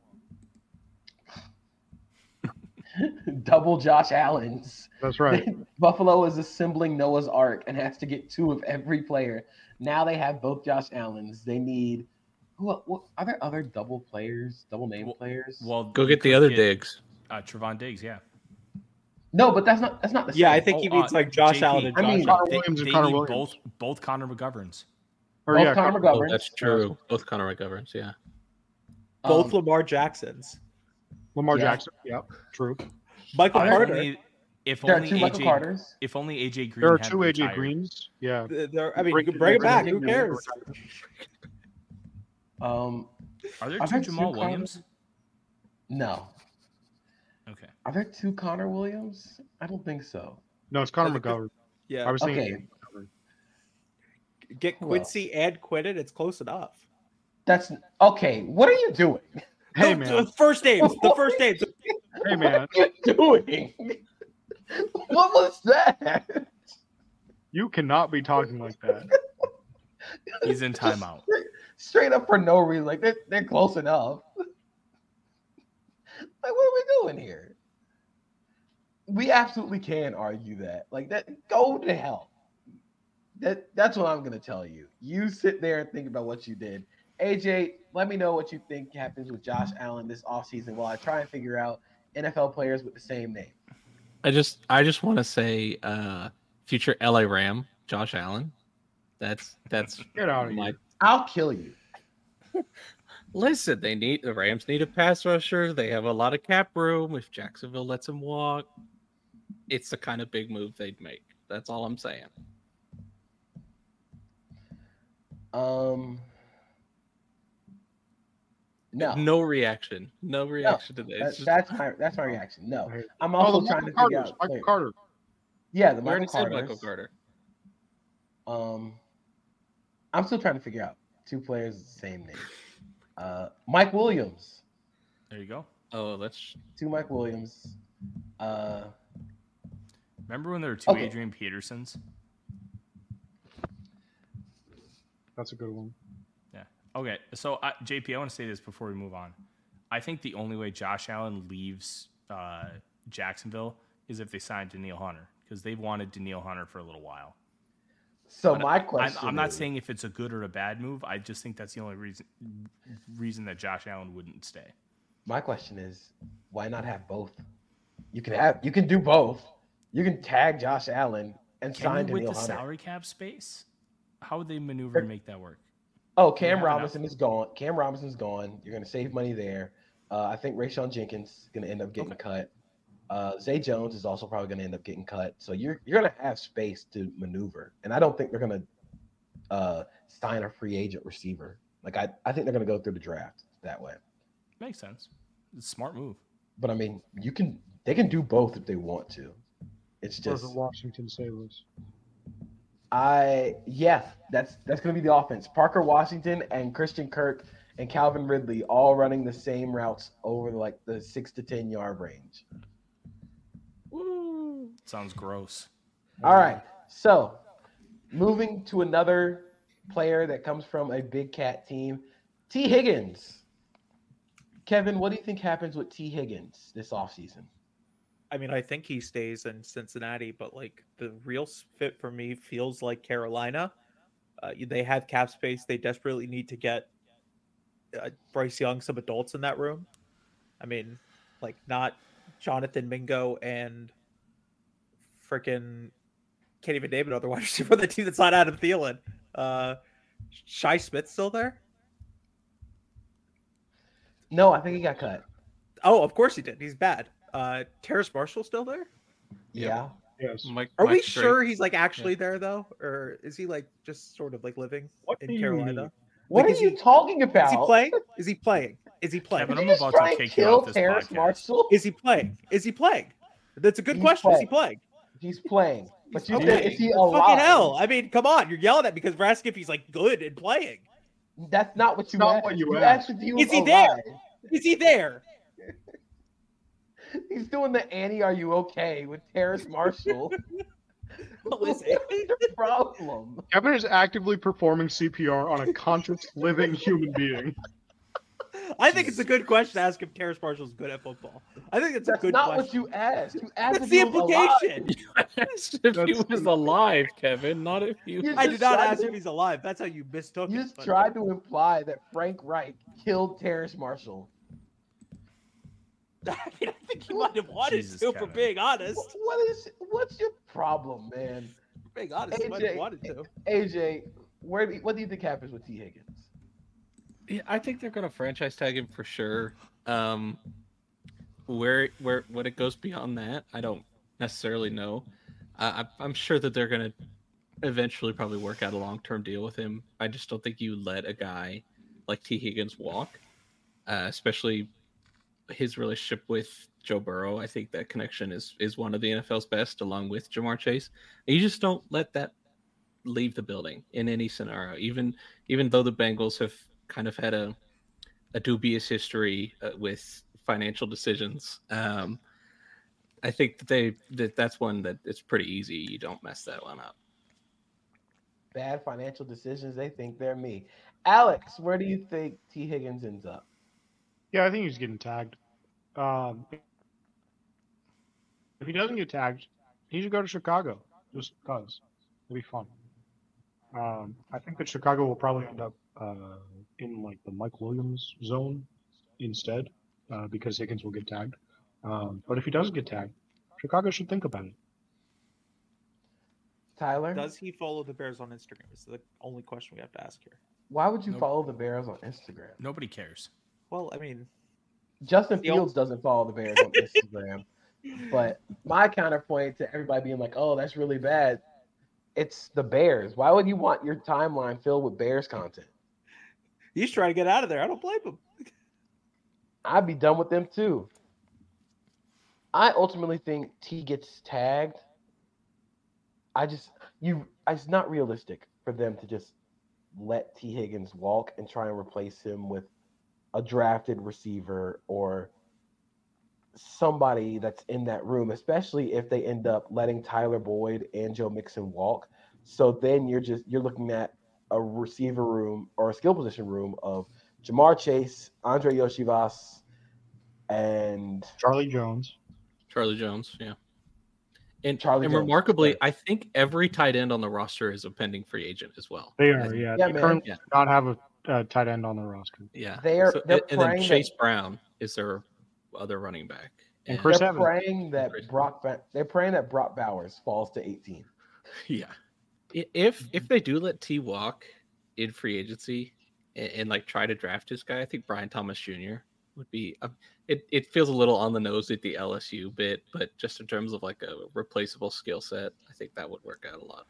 [SPEAKER 1] Double Josh Allen's.
[SPEAKER 3] That's right.
[SPEAKER 1] Buffalo is assembling Noah's Ark and has to get two of every player. Now they have both Josh Allen's. They need who? What, are there other double players, double name
[SPEAKER 4] Well-
[SPEAKER 1] players?
[SPEAKER 4] Well,
[SPEAKER 2] Go get the other
[SPEAKER 4] get,
[SPEAKER 2] Diggs.
[SPEAKER 4] Uh, Trevon Diggs, yeah.
[SPEAKER 1] no, but that's not that's not the same.
[SPEAKER 5] Yeah, I think he
[SPEAKER 4] Oh,
[SPEAKER 5] means
[SPEAKER 4] uh,
[SPEAKER 5] like Josh
[SPEAKER 4] JP.
[SPEAKER 5] Allen and
[SPEAKER 1] I
[SPEAKER 5] Josh
[SPEAKER 1] mean,
[SPEAKER 5] Allen.
[SPEAKER 3] Connor
[SPEAKER 4] They,
[SPEAKER 3] Williams and Connor
[SPEAKER 4] need
[SPEAKER 3] Williams.
[SPEAKER 4] both both Connor McGoverns.
[SPEAKER 3] Or,
[SPEAKER 1] Both
[SPEAKER 3] yeah,
[SPEAKER 1] Connor
[SPEAKER 3] Connor-
[SPEAKER 1] McGovern.
[SPEAKER 2] That's true. Both Connor McGoverns, yeah.
[SPEAKER 5] Both
[SPEAKER 1] Um,
[SPEAKER 5] Lamar Jacksons.
[SPEAKER 3] Lamar
[SPEAKER 1] Yeah.
[SPEAKER 3] Jackson. Yep, true.
[SPEAKER 5] Michael
[SPEAKER 1] If
[SPEAKER 4] If
[SPEAKER 5] Carter.
[SPEAKER 4] only, if
[SPEAKER 1] there are
[SPEAKER 4] only
[SPEAKER 1] two Michael
[SPEAKER 4] AJ,
[SPEAKER 1] Carters.
[SPEAKER 4] if only AJ Green
[SPEAKER 3] There are two AJ
[SPEAKER 4] retired.
[SPEAKER 3] Greens. Yeah.
[SPEAKER 5] Th- there- I mean,
[SPEAKER 3] Bring-
[SPEAKER 5] you bring it back. Who cares?
[SPEAKER 1] Um,
[SPEAKER 4] Are there
[SPEAKER 1] Are
[SPEAKER 4] two
[SPEAKER 1] there two
[SPEAKER 4] Jamal
[SPEAKER 1] Connor-
[SPEAKER 4] Williams?
[SPEAKER 1] no.
[SPEAKER 4] Okay.
[SPEAKER 1] Are there two Connor Williams? I don't think so.
[SPEAKER 3] No, it's Connor
[SPEAKER 5] I think
[SPEAKER 3] McGovern. I
[SPEAKER 5] Yeah.
[SPEAKER 3] was
[SPEAKER 1] Okay.
[SPEAKER 3] thinking.
[SPEAKER 5] Get
[SPEAKER 1] Who
[SPEAKER 5] Quincy and Quinton. It's close enough.
[SPEAKER 1] That's okay. What are you doing?
[SPEAKER 3] Hey
[SPEAKER 5] The-
[SPEAKER 3] man.
[SPEAKER 5] the first names. The first names.
[SPEAKER 3] Hey man.
[SPEAKER 1] What are you doing? what was that?
[SPEAKER 3] You cannot be talking like that.
[SPEAKER 4] He's in timeout.
[SPEAKER 1] Straight up for no reason. Like they're, they're close enough. Like, what are we doing here? We absolutely can argue that. Like that, go to hell. That that's what I'm gonna tell you. You sit there and think about what you did. AJ, let me know what you think happens with Josh Allen this offseason while I try and figure out NFL players with the same name.
[SPEAKER 2] I just I just want to say uh future LA Ram, Josh Allen. That's that's
[SPEAKER 3] Get out of
[SPEAKER 2] my
[SPEAKER 3] here.
[SPEAKER 1] I'll kill you.
[SPEAKER 2] listen, they need the Rams need a pass rusher. They have a lot of cap room. If Jacksonville lets him walk, it's the kind of big move they'd make. That's all I'm saying.
[SPEAKER 1] Um no.
[SPEAKER 2] No reaction. No reaction to this.
[SPEAKER 1] That- that's my that's my reaction. No. I'm
[SPEAKER 3] Oh,
[SPEAKER 1] also
[SPEAKER 3] the
[SPEAKER 1] trying to
[SPEAKER 3] Michael
[SPEAKER 1] figure
[SPEAKER 3] Carter's.
[SPEAKER 1] out
[SPEAKER 3] Michael
[SPEAKER 1] players.
[SPEAKER 3] Carter.
[SPEAKER 1] Yeah, the
[SPEAKER 2] we
[SPEAKER 1] Michael
[SPEAKER 2] said
[SPEAKER 1] Carters.
[SPEAKER 2] Michael Carter.
[SPEAKER 1] Um, I'm still trying to figure out two players the same name. Uh, Mike Williams,
[SPEAKER 4] There you go.
[SPEAKER 2] Oh, let's
[SPEAKER 1] two Mike Williams. Uh,
[SPEAKER 4] Remember when there were two
[SPEAKER 1] Okay.
[SPEAKER 4] Adrian Petersons?
[SPEAKER 3] That's a good one.
[SPEAKER 4] Okay, so I, JP, I want to say this before we move on. I think the only way Josh Allen leaves uh, Jacksonville is if they sign Danielle Hunter because they've wanted Danielle Hunter for a little while.
[SPEAKER 1] so
[SPEAKER 4] But
[SPEAKER 1] my
[SPEAKER 4] I'm,
[SPEAKER 1] question.
[SPEAKER 4] I'm not
[SPEAKER 1] is-
[SPEAKER 4] saying if it's a good or a bad move. I just think that's the only reason reason that Josh Allen wouldn't stay.
[SPEAKER 1] My question is, why not have both? You can have, you can do both. You can tag Josh Allen and
[SPEAKER 4] Can
[SPEAKER 1] sign
[SPEAKER 4] with the
[SPEAKER 1] Hunter.
[SPEAKER 4] salary cap space? How would they maneuver and make that work?
[SPEAKER 1] Oh, Cam
[SPEAKER 4] have
[SPEAKER 1] Robinson is gone. Cam Robinson's gone. You're going to save money there. Uh, I think Rayshawn Jenkins is going to end up getting cut. Uh, Zay Jones is also probably going to end up getting cut. So you're you're going to have space to maneuver, and I don't think they're going to uh, sign a free agent receiver. Like I, I think they're going to go through the draft that way.
[SPEAKER 4] Makes sense. It's a smart move.
[SPEAKER 1] But I mean, you can they can do both if they want to. It's
[SPEAKER 3] What
[SPEAKER 1] just
[SPEAKER 3] does Washington say, Liz?
[SPEAKER 1] I yeah, that's that's going to be the offense. Parker Washington and Christian Kirk and Calvin Ridley all running the same routes over like the six to ten yard range.
[SPEAKER 4] Sounds gross.
[SPEAKER 1] All right. So, moving to another player that comes from a big cat team, Tee Higgins. Kevin, what do you think happens with Tee Higgins this offseason?
[SPEAKER 5] I mean, I think he stays in Cincinnati, but like the real fit for me feels like Carolina. Uh, they have cap space. They desperately need to get uh, Bryce Young some adults in that room. I mean, like not Jonathan Mingo and freaking can't even name another wide receiver on the team that's not Adam Thielen. Uh, Shi Smith still there?
[SPEAKER 1] No, I think he got cut.
[SPEAKER 5] Oh, of course he did. He's bad. Uh, Terrace Marshall still there?
[SPEAKER 1] Yeah.
[SPEAKER 3] Yes.
[SPEAKER 2] Mike,
[SPEAKER 5] Are we
[SPEAKER 2] Mike Drake-
[SPEAKER 5] sure he's like actually there though, or is he like just sort of like living
[SPEAKER 3] What
[SPEAKER 5] in Carolina?
[SPEAKER 3] mean?
[SPEAKER 1] What
[SPEAKER 5] Like,
[SPEAKER 1] are you
[SPEAKER 5] he-
[SPEAKER 1] talking about?
[SPEAKER 5] Is he playing? Is he playing? Is he playing?
[SPEAKER 4] Kevin, I'm
[SPEAKER 1] you just
[SPEAKER 4] about to
[SPEAKER 1] try and
[SPEAKER 4] kick you
[SPEAKER 1] kill
[SPEAKER 4] off this
[SPEAKER 1] Terrace
[SPEAKER 4] podcast.
[SPEAKER 1] Marshall?
[SPEAKER 5] Is he playing? Is he playing? That's a good
[SPEAKER 1] He's
[SPEAKER 5] question. Is he
[SPEAKER 1] playing.
[SPEAKER 5] playing?
[SPEAKER 1] He's playing. But you
[SPEAKER 5] Okay.
[SPEAKER 1] is he
[SPEAKER 5] Fucking hell! I mean, come on! You're yelling at me because we're asking if he's like good and playing.
[SPEAKER 1] That's not what you
[SPEAKER 3] not
[SPEAKER 1] asked.
[SPEAKER 3] what you
[SPEAKER 1] asked
[SPEAKER 3] asked.
[SPEAKER 1] if he was
[SPEAKER 5] Is he there?
[SPEAKER 1] alive.
[SPEAKER 5] Is he there?
[SPEAKER 1] He's doing the Annie, are you okay with Terrace Marshall?
[SPEAKER 5] What's
[SPEAKER 1] What's the problem?
[SPEAKER 3] Kevin is actively performing CPR on a conscious living human being.
[SPEAKER 5] I think it's a good question to ask if Terrace Marshall's good at football. I think it's a
[SPEAKER 1] That's
[SPEAKER 5] good
[SPEAKER 1] not
[SPEAKER 5] question.
[SPEAKER 1] what you asked. You asked
[SPEAKER 5] That's
[SPEAKER 1] if
[SPEAKER 5] the
[SPEAKER 1] he was alive.
[SPEAKER 5] implication.
[SPEAKER 2] You asked if he
[SPEAKER 3] That's-
[SPEAKER 2] was alive, Kevin, not if he.
[SPEAKER 1] You
[SPEAKER 5] I did not ask
[SPEAKER 1] to-
[SPEAKER 5] if he's alive. That's how you mistook
[SPEAKER 1] You
[SPEAKER 5] it.
[SPEAKER 1] just
[SPEAKER 5] but-
[SPEAKER 1] tried to imply that Frank Reich killed Terrace Marshall.
[SPEAKER 5] I mean, I think he might have wanted
[SPEAKER 4] Jesus,
[SPEAKER 5] to, for being honest.
[SPEAKER 1] Wh- What is? What's your problem, man?
[SPEAKER 5] For being honest, he might have
[SPEAKER 1] AJ.
[SPEAKER 5] wanted to.
[SPEAKER 1] AJ, where? Do you, what do you think happens with Tee Higgins?
[SPEAKER 2] Yeah, I think they're gonna franchise tag him for sure. Um, where where what it goes beyond that, I don't necessarily know. I, I- I'm sure that they're gonna eventually probably work out a long term deal with him. I just don't think you let a guy like Tee Higgins walk, uh, especially his relationship with Joe Burrow. I think that connection is is one of the NFL's best, along with Ja'Marr Chase. And you just don't let that leave the building in any scenario. Even even though the Bengals have kind of had a a dubious history uh, with financial decisions, um, I think that they that that's one that it's pretty easy. You don't mess that one up.
[SPEAKER 1] Bad financial decisions. They think they're me. Alex, where do you think Tee Higgins ends up?
[SPEAKER 3] Yeah, I think he's getting tagged. Um, if he doesn't get tagged, he should go to Chicago. Just cause it'll be fun. Um, I think that Chicago will probably end up uh, in like the Mike Williams zone instead, uh, because Higgins will get tagged. Um, but if he doesn't get tagged, Chicago should think about it.
[SPEAKER 1] Tyler,
[SPEAKER 5] Does he follow the Bears on Instagram? Is the only question we have to ask here.
[SPEAKER 1] why would you
[SPEAKER 4] Nope.
[SPEAKER 1] follow the Bears on Instagram?
[SPEAKER 4] Nobody cares.
[SPEAKER 5] Well, I mean,
[SPEAKER 1] Justin Fields doesn't follow the Bears on Instagram. But my counterpoint to everybody being like, "Oh, that's really bad," it's the Bears. Why would you want your timeline filled with Bears content?
[SPEAKER 5] he's trying to get out of there. I don't blame him.
[SPEAKER 1] I'd be done with them too. I ultimately think Tee gets tagged. I just you it's not realistic for them to just let Tee Higgins walk and try and replace him with a drafted receiver or somebody that's in that room, especially if they end up letting Tyler Boyd and Joe Mixon walk. So then you're just you're looking at a receiver room or a skill position room of Ja'Marr Chase, Andrei Iosivas, and
[SPEAKER 3] Charlie Jones.
[SPEAKER 2] Charlie Jones, yeah. And,
[SPEAKER 1] Charlie
[SPEAKER 2] and
[SPEAKER 1] Jones,
[SPEAKER 2] remarkably,
[SPEAKER 1] right.
[SPEAKER 2] I think every tight end on the roster is a pending free agent as well.
[SPEAKER 3] They are, yeah.
[SPEAKER 1] Yeah,
[SPEAKER 3] they
[SPEAKER 1] man.
[SPEAKER 3] currently
[SPEAKER 2] Yeah.
[SPEAKER 3] not have a uh, tight end on the roster.
[SPEAKER 2] Yeah,
[SPEAKER 1] They're-
[SPEAKER 2] So-
[SPEAKER 1] they're
[SPEAKER 2] and then
[SPEAKER 1] praying that-
[SPEAKER 2] Chase Brown is their other running back.
[SPEAKER 3] And Chris
[SPEAKER 1] they're
[SPEAKER 3] Evans.
[SPEAKER 1] praying that
[SPEAKER 2] Chris-
[SPEAKER 1] Brock Ba- they're praying that Brock Bowers falls to 18.
[SPEAKER 2] Yeah. If if they do let Tee walk in free agency and, and like try to draft this guy, I think Brian Thomas Jr. would be. Um, it it feels a little on the nose at the LSU bit, but just in terms of like a replaceable skill set, I think that would work out a lot.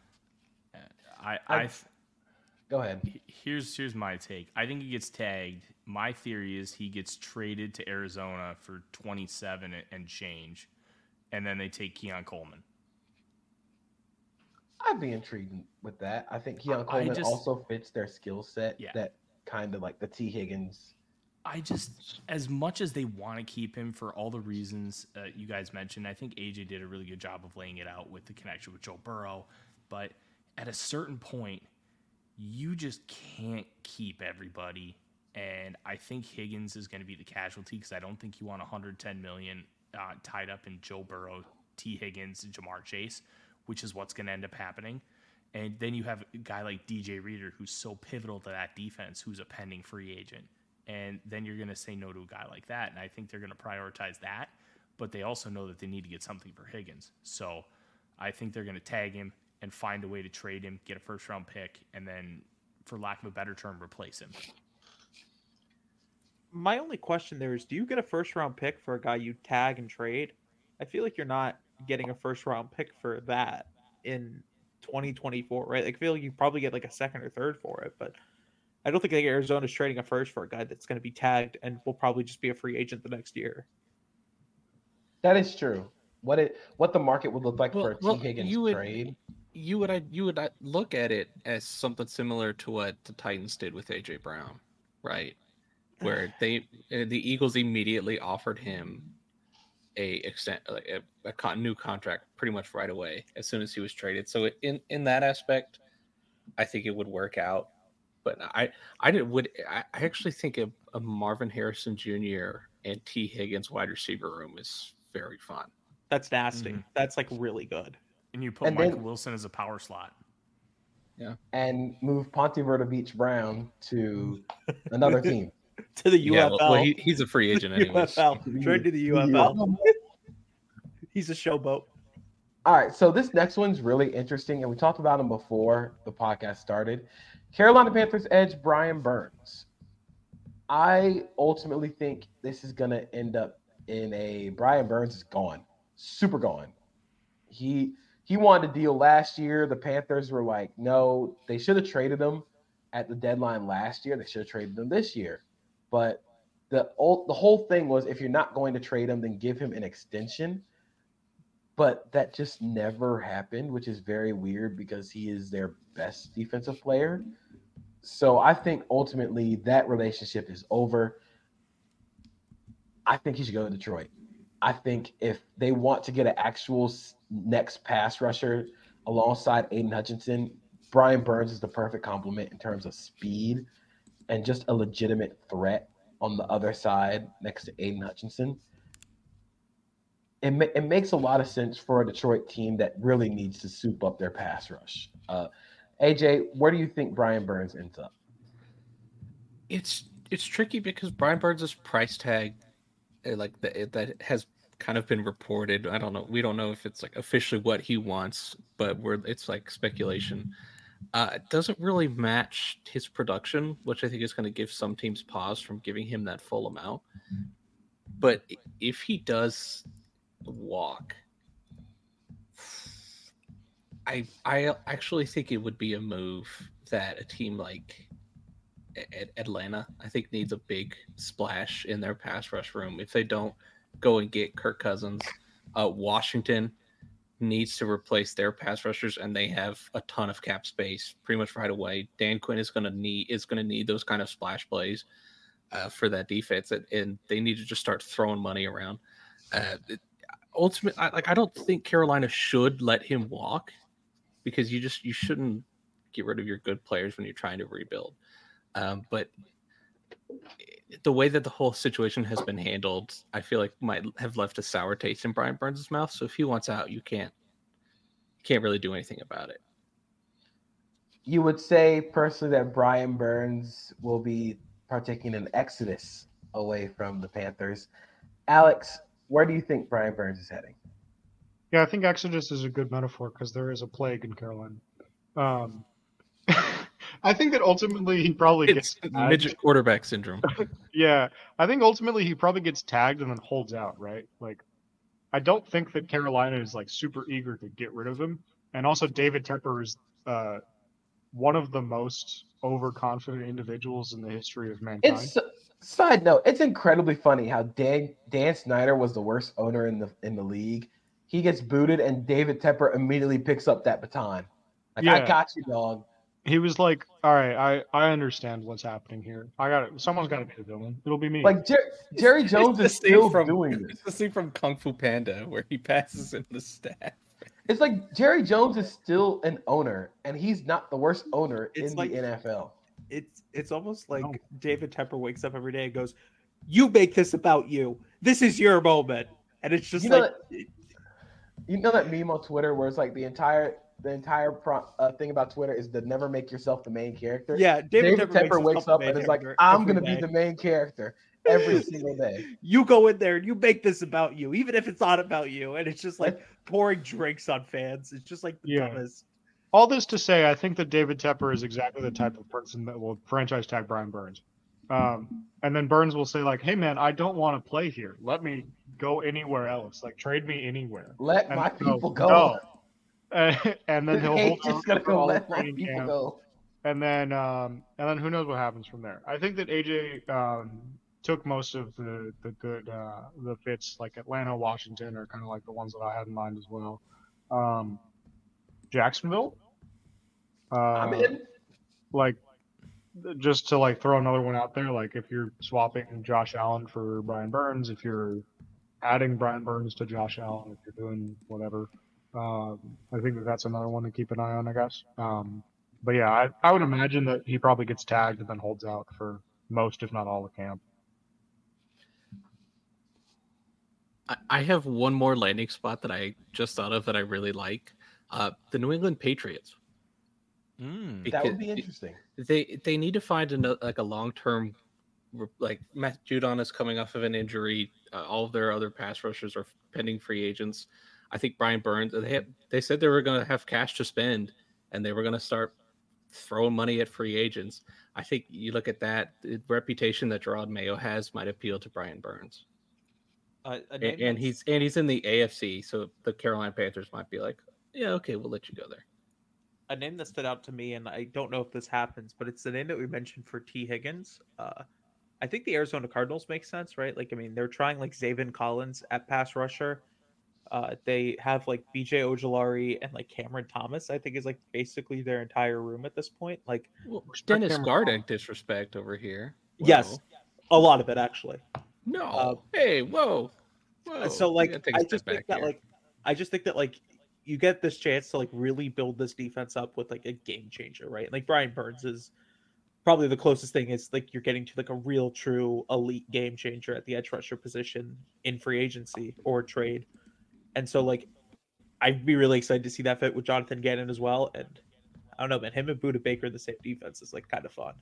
[SPEAKER 4] I
[SPEAKER 1] I-
[SPEAKER 4] I
[SPEAKER 1] Go ahead.
[SPEAKER 4] Here's here's my take. I think he gets tagged. My theory is he gets traded to Arizona for 27 and change, and then they take Keon Coleman.
[SPEAKER 1] I'd be intrigued with that. I think Keon Coleman
[SPEAKER 4] just-
[SPEAKER 1] also fits their skill set.
[SPEAKER 4] Yeah.
[SPEAKER 1] That kind of like the Tee Higgins.
[SPEAKER 4] I just, as much as they want to keep him for all the reasons uh, you guys mentioned, I think AJ did a really good job of laying it out with the connection with Joe Burrow. But at a certain point, you just can't keep everybody. And I think Higgins is going to be the casualty because I don't think you want 110 million uh, tied up in Joe Burrow, Tee Higgins, Ja'Marr Chase, which is what's going to end up happening. And then you have a guy like DJ Reader, who's so pivotal to that defense, who's a pending free agent and then you're going to say no to a guy like that. And I think they're going to prioritize that, but they also know that they need to get something for Higgins. So I think they're going to tag him and find a way to trade him, get a first round pick, and then, for lack of a better term, replace him.
[SPEAKER 5] My only question there is do you get a first round pick for a guy you tag and trade? I feel like you're not getting a first round pick for that in 2024, right? Like, I feel like you probably get like a second or third for it, but I don't think like Arizona's trading a first for a guy that's going to be tagged and will probably just be a free agent the next year.
[SPEAKER 1] That is true. What it what the market would look like
[SPEAKER 2] Well-
[SPEAKER 1] for a Tee
[SPEAKER 2] well,
[SPEAKER 1] Higgins
[SPEAKER 2] you would-
[SPEAKER 1] trade.
[SPEAKER 2] You would you would uh, look at it as something similar to what the Titans did with AJ Brown, right? Where they uh, the Eagles immediately offered him a extent a, a new contract pretty much right away as soon as he was traded. So in in that aspect, I think it would work out. But I I did would I, I actually think a, a Marvin Harrison Jr. and Tee Higgins wide receiver room is very fun.
[SPEAKER 5] That's nasty.
[SPEAKER 4] Mhm.
[SPEAKER 5] That's like really good.
[SPEAKER 4] And you put
[SPEAKER 1] And
[SPEAKER 4] Michael
[SPEAKER 1] then-
[SPEAKER 4] Wilson as a power slot. Yeah.
[SPEAKER 1] And move Ponte Verde Beach Brown to another team.
[SPEAKER 5] To the UFL.
[SPEAKER 2] well, well, he, he's a free agent anyway.
[SPEAKER 5] UFL. Trade to the UFL. He's a showboat.
[SPEAKER 1] All right, so this next one's really interesting, and we talked about him before the podcast started. Carolina Panthers edge Brian Burns. I ultimately think this is going to end up in a Brian Burns is gone, super gone. He he wanted a deal last year. The Panthers were like, no, they should have traded him at the deadline last year. They should have traded him this year. But the ul- the whole thing was if you're not going to trade him, then give him an extension but that just never happened, which is very weird because he is their best defensive player. So I think ultimately that relationship is over. I think he should go to Detroit. I think if they want to get an actual next pass rusher alongside Aidan Hutchinson, Brian Burns is the perfect complement in terms of speed and just a legitimate threat on the other side next to Aidan Hutchinson it, ma- it makes a lot of sense for a Detroit team that really needs to soup up their pass rush. Uh, AJ, where do you think Brian Burns ends up?
[SPEAKER 2] it's it's tricky because Brian Burns' price tag, eh, like that, that has kind of been reported. I don't know. We don't know if it's like officially what he wants, but we're it's like speculation. Uh, it doesn't really match his production, which I think is going to give some teams pause from giving him that full amount. But if he does walk, I I actually think it would be a move that a team like Atlanta, I think, needs a big splash in their pass rush room. If they don't go and get Kirk Cousins, uh, Washington needs to replace their pass rushers, and they have a ton of cap space pretty much right away. Dan Quinn is going to need is going to need those kind of splash plays uh, for that defense, and, and they need to just start throwing money around. Uh, it- ultimately, I, like I don't think Carolina should let him walk because you just you shouldn't get rid of your good players when you're trying to rebuild. Um, but the way that the whole situation has been handled, I feel like might have left a sour taste in Brian Burns' mouth. So if he wants out, you can't you can't really do anything about it.
[SPEAKER 1] You would say personally that Brian Burns will be partaking in exodus away from the Panthers. Alex, where do you think Brian Burns is heading?
[SPEAKER 3] Yeah, I think Exodus is a good metaphor because there is a plague in Carolina. Um, I think that ultimately he probably
[SPEAKER 2] It's
[SPEAKER 3] gets tagged.
[SPEAKER 2] midget quarterback syndrome.
[SPEAKER 3] Yeah, I think ultimately he probably gets tagged and then holds out, right? Like, I don't think that Carolina is like super eager to get rid of him. And also, David Tepper is uh, one of the most overconfident individuals in the history of mankind.
[SPEAKER 1] It's side note. It's incredibly funny how Dan Dan Snyder was the worst owner in the in the league. He gets booted, and David Tepper immediately picks up that baton. Like I
[SPEAKER 3] Yeah.
[SPEAKER 1] got you, dog.
[SPEAKER 3] He was like, "All right, I I understand what's happening here. I got it. Someone's got to be the villain. It'll be me."
[SPEAKER 1] Like Jer- Jerry Jones is still
[SPEAKER 2] from-
[SPEAKER 1] doing this.
[SPEAKER 2] It's the scene from Kung Fu Panda where he passes in the staff.
[SPEAKER 1] It's like Jerry Jones is still an owner, and he's not the worst owner
[SPEAKER 5] It's
[SPEAKER 1] in
[SPEAKER 5] like-
[SPEAKER 1] the NFL.
[SPEAKER 5] It's it's almost like
[SPEAKER 3] No.
[SPEAKER 5] David Tepper wakes up every day and goes, "You make this about you. This is your moment." And it's just
[SPEAKER 1] You know
[SPEAKER 5] like
[SPEAKER 1] You know that meme on Twitter where it's like the entire the entire pro- uh, thing about Twitter is to never make yourself the main character.
[SPEAKER 5] yeah, David,
[SPEAKER 1] David,
[SPEAKER 5] Tepper,
[SPEAKER 1] Tepper, wakes up and
[SPEAKER 5] main
[SPEAKER 1] is like, "I'm gonna be the main character every single day."
[SPEAKER 5] You go in there and you make this about you, even if it's not about you, and it's just like pouring drinks on fans. It's just like the
[SPEAKER 3] Yeah.
[SPEAKER 5] dumbest.
[SPEAKER 3] All this to say, I think that David Tepper is exactly the type of person that will franchise tag Brian Burns. Um, and then Burns will say like, "Hey man, I don't want to play here. Let me go anywhere else. Like trade me anywhere."
[SPEAKER 1] Let
[SPEAKER 3] And
[SPEAKER 1] my
[SPEAKER 3] no,
[SPEAKER 1] people go.
[SPEAKER 3] no. Uh, and then he'll hold
[SPEAKER 1] just gonna
[SPEAKER 3] for
[SPEAKER 1] go
[SPEAKER 3] all
[SPEAKER 1] let
[SPEAKER 3] of training
[SPEAKER 1] people
[SPEAKER 3] camp.
[SPEAKER 1] go.
[SPEAKER 3] and then um, and then who knows what happens from there. I think that AJ um, took most of the the good uh, the fits like Atlanta, Washington are kind of like the ones that I had in mind as well. Um, Jacksonville, uh,
[SPEAKER 1] I'm in.
[SPEAKER 3] like just to like throw another one out there. Like if you're swapping Josh Allen for Brian Burns, if you're adding Brian Burns to Josh Allen, if you're doing whatever. Um, I think that that's another one to keep an eye on, I guess. Um, but yeah, I, I would imagine that he probably gets tagged and then holds out for most, if not all, of camp.
[SPEAKER 2] I, I have one more landing spot that I just thought of that I really like. Uh, the New England Patriots.
[SPEAKER 4] Mm.
[SPEAKER 1] That would be interesting.
[SPEAKER 2] They they need to find a like a long term, like Matt Judon is coming off of an injury. Uh, all of their other pass rushers are pending free agents. I think Brian Burns. They have, they said they were going to have cash to spend, and they were going to start throwing money at free agents. I think you look at that the reputation that Jerod Mayo has might appeal to Brian Burns,
[SPEAKER 5] Uh,
[SPEAKER 2] and, and he's and he's in the AFC, so the Carolina Panthers might be like, yeah, okay, we'll let you go there.
[SPEAKER 5] a name that stood out to me, and I don't know if this happens, but it's the name that we mentioned for Tee Higgins. Uh, I think the Arizona Cardinals make sense, right? Like, I mean, they're trying like Zaven Collins at pass rusher. Uh, they have like BJ Ojulari and like Cameron Thomas. I think is like basically their entire room at this point. Like,
[SPEAKER 2] Well, Dennis
[SPEAKER 3] Cameron
[SPEAKER 2] Garden disrespect over here.
[SPEAKER 5] yes, a lot of it actually.
[SPEAKER 2] No.
[SPEAKER 5] Uh,
[SPEAKER 2] hey, whoa. Whoa.
[SPEAKER 5] so like
[SPEAKER 2] gotta take a
[SPEAKER 5] I
[SPEAKER 2] step
[SPEAKER 5] just think that
[SPEAKER 2] here.
[SPEAKER 5] like I just think that like you get this chance to like really build this defense up with like a game changer, right? Like Brian Burns is probably the closest thing is like you're getting to like a real true elite game changer at the edge rusher position in free agency or trade. And so like I'd be really excited to see that fit with Jonathan Gannon as well. And I don't know, man, him and Budda Baker in the same defense is like kind of fun.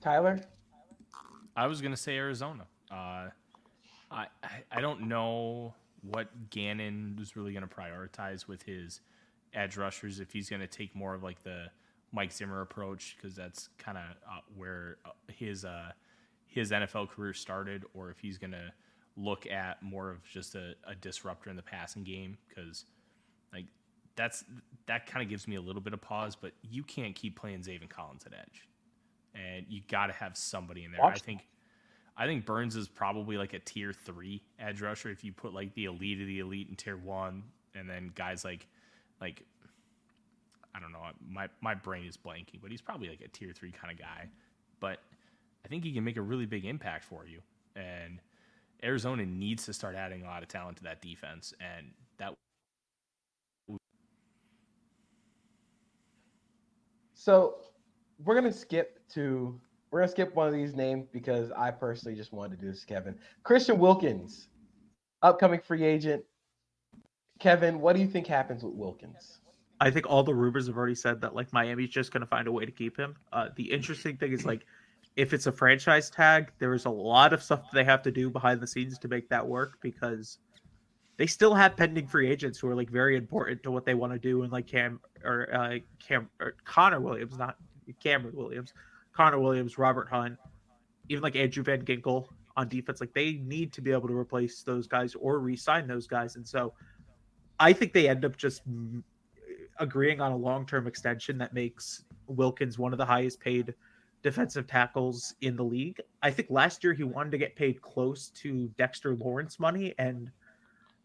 [SPEAKER 1] Tyler,
[SPEAKER 4] I was gonna say Arizona. Uh, I I- I don't know what Gannon is really gonna prioritize with his edge rushers. If he's gonna take more of like the Mike Zimmer approach, because that's kind of uh, where uh, his uh, his NFL career started, or if he's gonna look at more of just a, a disruptor in the passing game, because like that's that kind of gives me a little bit of pause. But you can't keep playing Zaven Collins at edge, and you got to have somebody in there. I think. I think Burns is probably like a tier three edge rusher if you put like the elite of the elite in tier one, and then guys like like I don't know, my my brain is blanking, but he's probably like a tier three kind of guy. But I think he can make a really big impact for you. And Arizona needs to start adding a lot of talent to that defense, and that
[SPEAKER 1] so we're gonna skip to we're gonna skip one of these names because I personally just wanted to do this, Kevin. Christian Wilkins, upcoming free agent. Kevin, what do you think happens with Wilkins?
[SPEAKER 5] I think all the rumors have already said that like Miami's just going to find a way to keep him. Uh, the interesting thing is like if it's a franchise tag, there is a lot of stuff they have to do behind the scenes to make that work because they still have pending free agents who are like very important to what they want to do and like Cam or uh, Cam or Connor Williams, not Cameron Williams, Connor Williams, Robert Hunt, even like Andrew Van Ginkel on defense. Like they need to be able to replace those guys or re-sign those guys, and so I think they end up just agreeing on a long term extension that makes Wilkins one of the highest paid defensive tackles in the league. I think last year he wanted to get paid close to Dexter Lawrence money, and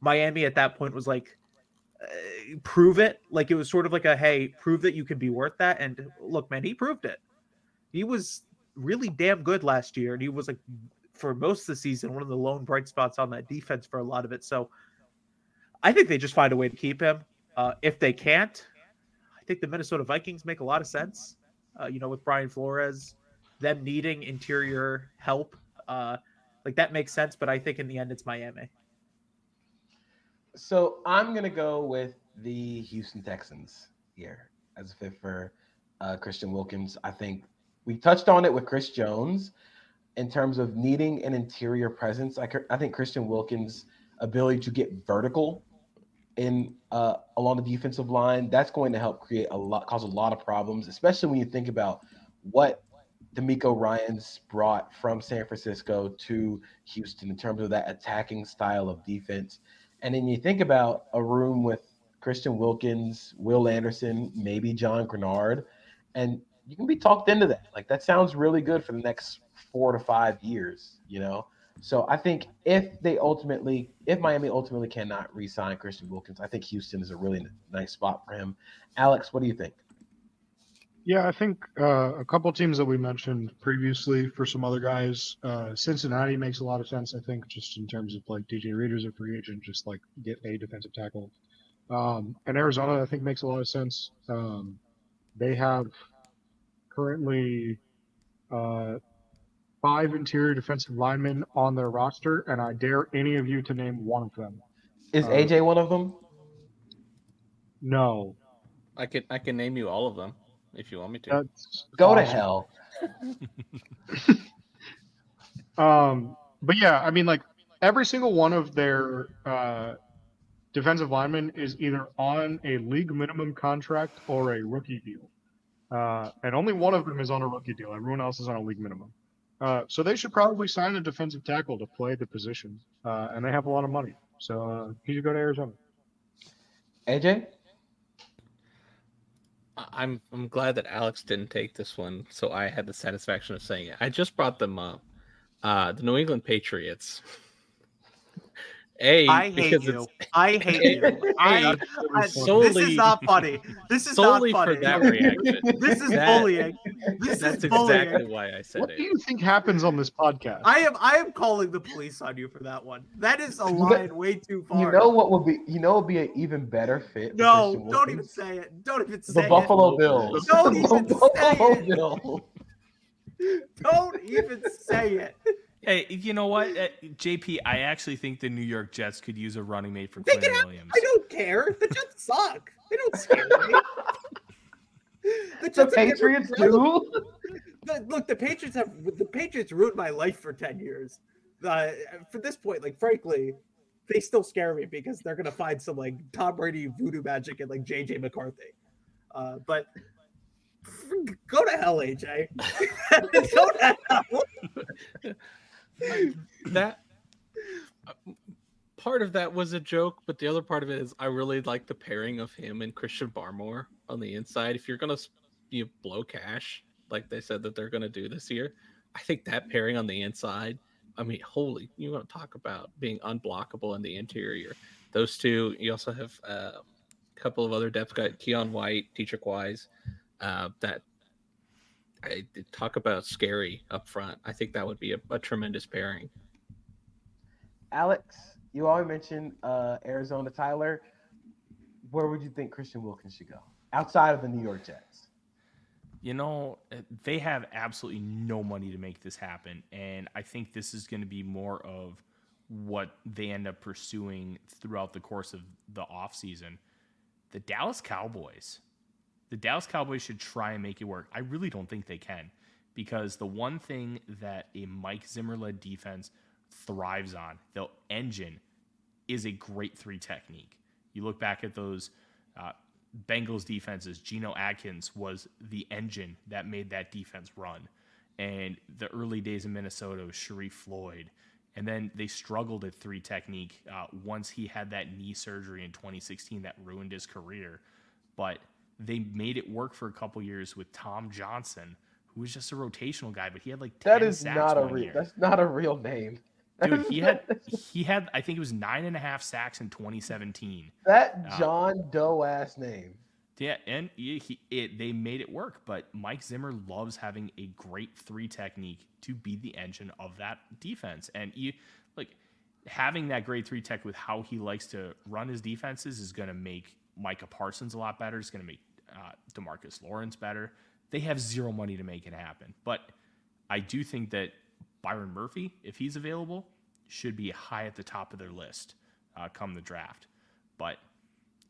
[SPEAKER 5] Miami at that point was like, uh, prove it. Like it was sort of like a hey, prove that you can be worth that. And look, man, he proved it. He was really damn good last year, and he was like for most of the season one of the lone bright spots on that defense for a lot of it. So I think they just find a way to keep him. Uh, if they can't, I think the Minnesota Vikings make a lot of sense. Uh, you know, with Brian Flores, them needing interior help, uh, like that makes sense. But I think in the end, it's Miami.
[SPEAKER 1] So I'm gonna go with the Houston Texans here as a fit for uh, Christian Wilkins. I think we touched on it with Chris Jones in terms of needing an interior presence. I, I think Christian Wilkins' ability to get vertical in uh, along the defensive line that's going to help create a lot, cause a lot of problems, especially when you think about what DeMeco Ryans brought from San Francisco to Houston in terms of that attacking style of defense. And then you think about a room with Christian Wilkins, Will Anderson, maybe John Greenard, and you can be talked into that. Like that sounds really good for the next four to five years, you know. So I think if they ultimately, if Miami ultimately cannot re-sign Christian Wilkins, I think Houston is a really nice spot for him. Alex, what do you think?
[SPEAKER 3] Yeah, I think uh, a couple teams that we mentioned previously for some other guys, uh, Cincinnati makes a lot of sense. I think just in terms of like DJ Reader's a free agent, just like get a defensive tackle. Um, and Arizona, I think makes a lot of sense. Um, they have currently uh, five interior defensive linemen on their roster, and I dare any of you to name one of them.
[SPEAKER 1] Is uh, AJ one of them?
[SPEAKER 3] No.
[SPEAKER 2] I can I can name you all of them if you want me to. That's
[SPEAKER 1] Go awesome. to hell.
[SPEAKER 3] um, but yeah, I mean, like every single one of their uh, defensive linemen is either on a league minimum contract or a rookie deal. Uh, and only one of them is on a rookie deal. Everyone else is on a league minimum. Uh, so they should probably sign a defensive tackle to play the position. Uh, and they have a lot of money. So uh, he should go to Arizona.
[SPEAKER 1] AJ?
[SPEAKER 2] I'm I'm glad that Alex didn't take this one, so I had the satisfaction of saying it. I just brought them up. Uh, the New England Patriots.
[SPEAKER 5] A, I hate you. I hate you. I, I, solely, this is not funny. This is solely not funny. for
[SPEAKER 2] that reaction.
[SPEAKER 5] this is that, bullying. This
[SPEAKER 2] that's
[SPEAKER 5] is
[SPEAKER 2] bullying.
[SPEAKER 5] exactly
[SPEAKER 2] why I said
[SPEAKER 3] what
[SPEAKER 2] it.
[SPEAKER 3] What do you think happens on this podcast?
[SPEAKER 5] I am I am calling the police on you for that one. That is a line way too far.
[SPEAKER 1] You know what would be? You know, would be an even better fit.
[SPEAKER 5] No, don't even say it. Don't even say it.
[SPEAKER 1] the Buffalo Bills.
[SPEAKER 5] Don't even say it. Don't even say it.
[SPEAKER 4] Hey, you know what, uh, JP? I actually think the New York Jets could use a running mate for Quinn Williams.
[SPEAKER 5] I don't care. The Jets suck. They don't scare me.
[SPEAKER 1] The, the Patriots do.
[SPEAKER 5] The, look, the Patriots have the Patriots ruined my life for ten years. Uh, for this point, like frankly, they still scare me because they're gonna find some like Tom Brady voodoo magic and like JJ McCarthy. Uh, but go to hell, AJ. go to hell
[SPEAKER 2] that uh, part of that was a joke, but the other part of it is I really like the pairing of him and Christian Barmore on the inside. If you're gonna you blow cash like they said that they're gonna do this year, I think that pairing on the inside. I mean, holy! You want to talk about being unblockable in the interior? Those two. You also have uh, a couple of other depth guys, Keion White, Deatrich Wise, uh, that I talk about scary up front. I think that would be a, a tremendous pairing.
[SPEAKER 1] Alex, you already mentioned uh, Arizona Tyler. Where would you think Christian Wilkins should go outside of the New York Jets?
[SPEAKER 4] You know, eh, they have absolutely no money to make this happen. And I think this is going to be more of what they end up pursuing throughout the course of the offseason. The Dallas Cowboys the Dallas Cowboys should try and make it work. I really don't think they can because the one thing that a Mike Zimmer led defense thrives on, the engine, is a great three technique. You look back at those uh, Bengals defenses, Geno Atkins was the engine that made that defense run. And the early days in Minnesota was Sharrif Floyd. And then they struggled at three technique uh, once he had that knee surgery in 2016 that ruined his career. but they made it work for a couple years with Tom Johnson, who was just a rotational guy, but he had like 10
[SPEAKER 1] That is not a real.
[SPEAKER 4] year.
[SPEAKER 1] That's not a real name.
[SPEAKER 4] Dude, he had he had I think it was nine and a half sacks in 2017.
[SPEAKER 1] that
[SPEAKER 4] Uh,
[SPEAKER 1] John Doe ass name.
[SPEAKER 4] Yeah, and he, he- it, they made it work. But Mike Zimmer loves having a great three technique to be the engine of that defense, and you like having that great three tech with how he likes to run his defenses is going to make Micah Parsons a lot better. It's going to make uh, Demarcus Lawrence better. They have zero money to make it happen, but I do think that Byron Murphy, if he's available, should be high at the top of their list uh, come the draft. But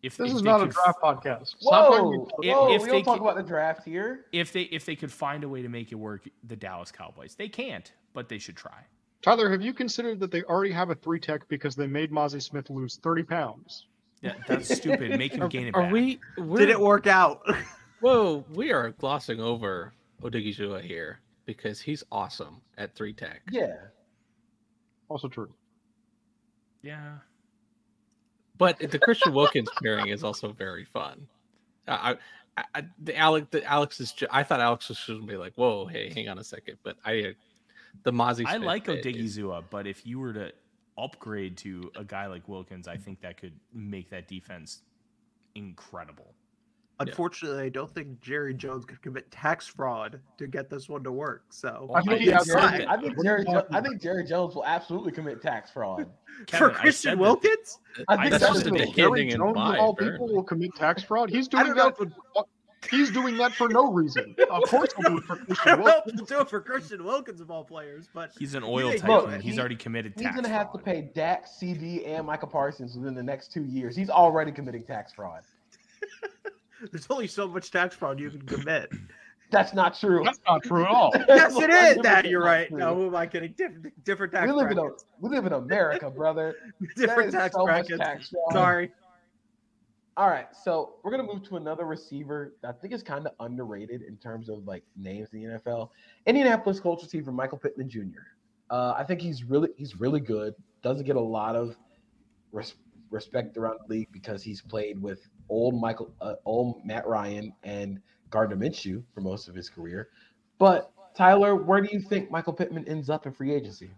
[SPEAKER 4] if
[SPEAKER 3] This
[SPEAKER 4] if
[SPEAKER 3] is
[SPEAKER 4] they
[SPEAKER 3] not a draft podcast. Stop
[SPEAKER 1] Whoa,
[SPEAKER 4] If-
[SPEAKER 1] whoa!
[SPEAKER 4] if
[SPEAKER 1] we
[SPEAKER 4] they
[SPEAKER 1] don't talk
[SPEAKER 4] can-
[SPEAKER 1] about the draft here.
[SPEAKER 4] if they if they could find a way to make it work, the Dallas Cowboys. They can't, but they should try.
[SPEAKER 3] Tyler, have you considered that they already have a three tech because they made Mazi Smith lose 30 pounds?
[SPEAKER 4] Yeah, that's stupid. Make him
[SPEAKER 2] Are,
[SPEAKER 4] gain it
[SPEAKER 2] are
[SPEAKER 4] back.
[SPEAKER 2] we? We're,
[SPEAKER 6] Did it work out?
[SPEAKER 2] Whoa, we are glossing over Odighizuwa here because he's awesome at three tech.
[SPEAKER 1] Yeah,
[SPEAKER 3] Also true.
[SPEAKER 4] Yeah.
[SPEAKER 2] But the Christian Wilkins pairing is also very fun. I, I, I the Alex, the Alex is. ju- I thought Alex was going to be like, "Whoa, hey, hang on a second. But I, uh, the Mazi.
[SPEAKER 4] I like Odighizuwa, but if you were to upgrade to a guy like Wilkins, I think that could make that defense incredible.
[SPEAKER 6] Unfortunately, I don't think Jerry Jones could commit tax fraud to get this one to work. So
[SPEAKER 3] I think
[SPEAKER 4] I
[SPEAKER 3] he
[SPEAKER 4] didn't
[SPEAKER 3] has
[SPEAKER 4] say
[SPEAKER 1] Jerry, I think Jerry. Jo- I think Jerry Jones will absolutely commit tax fraud.
[SPEAKER 4] Kevin,
[SPEAKER 6] for
[SPEAKER 4] I
[SPEAKER 6] Christian
[SPEAKER 4] said
[SPEAKER 6] Wilkins,
[SPEAKER 1] I
[SPEAKER 4] I
[SPEAKER 1] think
[SPEAKER 2] That's
[SPEAKER 1] that's
[SPEAKER 2] just
[SPEAKER 1] the
[SPEAKER 2] a
[SPEAKER 1] thing.
[SPEAKER 2] decade.
[SPEAKER 3] Jerry Jones, of
[SPEAKER 2] by,
[SPEAKER 3] all people, will commit tax fraud. He's doing
[SPEAKER 6] don't know
[SPEAKER 3] that. For, he's doing that for no reason. Of course, he'll do it for Christian
[SPEAKER 6] don't know if
[SPEAKER 3] Wilkins.
[SPEAKER 6] he'll do it for Christian Wilkins of all players, but
[SPEAKER 4] He's an oil
[SPEAKER 6] Look,
[SPEAKER 4] tycoon. He's
[SPEAKER 1] he-
[SPEAKER 4] already committed tax.
[SPEAKER 1] He's
[SPEAKER 4] tax
[SPEAKER 1] gonna have to pay Dak, CD, and Michael Parsons within the next two years. He's already committing tax fraud.
[SPEAKER 6] there's only so much tax fraud you can commit.
[SPEAKER 1] That's not true.
[SPEAKER 3] That's not true at all.
[SPEAKER 6] yes, it is.
[SPEAKER 1] 100%
[SPEAKER 6] That you're right.
[SPEAKER 1] true.
[SPEAKER 6] No, who am I kidding? Different, different tax
[SPEAKER 1] we live in a, we live in America, brother.
[SPEAKER 6] different
[SPEAKER 1] That is
[SPEAKER 6] tax
[SPEAKER 1] so
[SPEAKER 6] brackets.
[SPEAKER 1] tax.
[SPEAKER 6] Sorry.
[SPEAKER 1] All right, so we're gonna move to another receiver that I think is kind of underrated in terms of like names in the NFL. Indianapolis Colts receiver Michael Pittman Jr. Uh, I think he's really he's really good. Doesn't get a lot of res- respect around the league because he's played with old Michael, uh, old Matt Ryan and Gardner Minshew for most of his career. But Tyler, where do you think Michael Pittman ends up in free agency?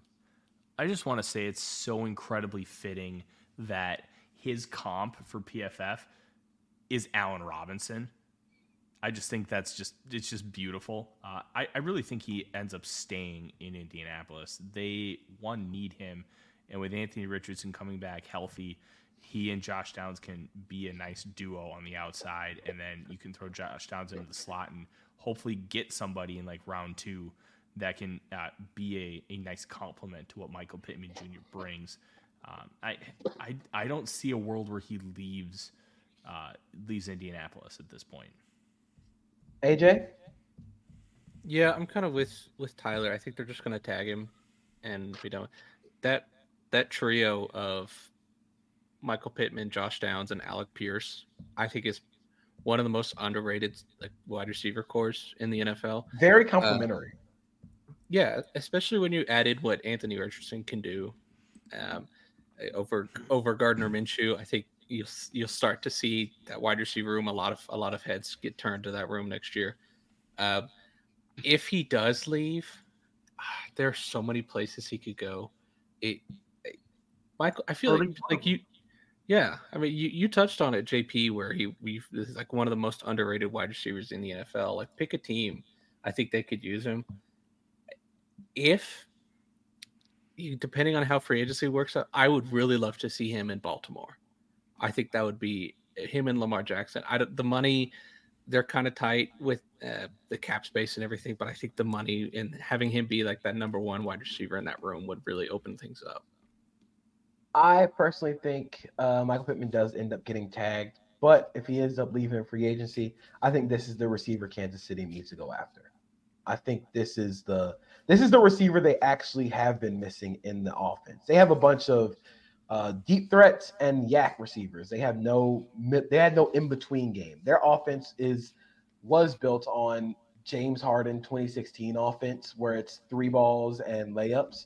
[SPEAKER 4] I just want to say it's so incredibly fitting that his comp for PFF is Allen Robinson. I just think that's just it's just beautiful. Uh, I I really think he ends up staying in Indianapolis. They one need him, and with Anthony Richardson coming back healthy, he and Josh Downs can be a nice duo on the outside, and then you can throw Josh Downs into the slot and hopefully get somebody in like round two that can uh, be a, a nice complement to what Michael Pittman Jr. brings. Um, I, I I don't see a world where he leaves uh, leaves Indianapolis at this point.
[SPEAKER 1] AJ,
[SPEAKER 2] Yeah, I'm kind of with with Tyler. I think they're just going to tag him and be done. with- That that trio of Michael Pittman, Josh Downs, and Alec Pierce, I think is one of the most underrated like wide receiver cores in the NFL.
[SPEAKER 1] very complimentary.
[SPEAKER 2] Yeah, especially when you added what Anthony Richardson can do um, over over Gardner Minshew. I think you'll you'll start to see that wide receiver room. A lot of a lot of heads get turned to that room next year. Uh, if he does leave, there are so many places he could go. It, it- Michael, I feel like, like you. Yeah, I mean, you, you touched on it, JP, where he we this is like one of the most underrated wide receivers in the NFL. Like, pick a team. I think they could use him if depending on how free agency works out, I would really love to see him in Baltimore. I think that would be him and Lamar Jackson. I the money they're kind of tight with uh, the cap space and everything, but I think the money and having him be like that number one wide receiver in that room would really open things up.
[SPEAKER 1] I personally think uh, Michael Pittman does end up getting tagged, but if he ends up leaving free agency, I think this is the receiver Kansas City needs to go after. I think this is the this is the receiver they actually have been missing in the offense. They have a bunch of uh, deep threats and YAC receivers. They have no they had no in between game. Their offense is was built on James Harden 2016 offense where it's three balls and layups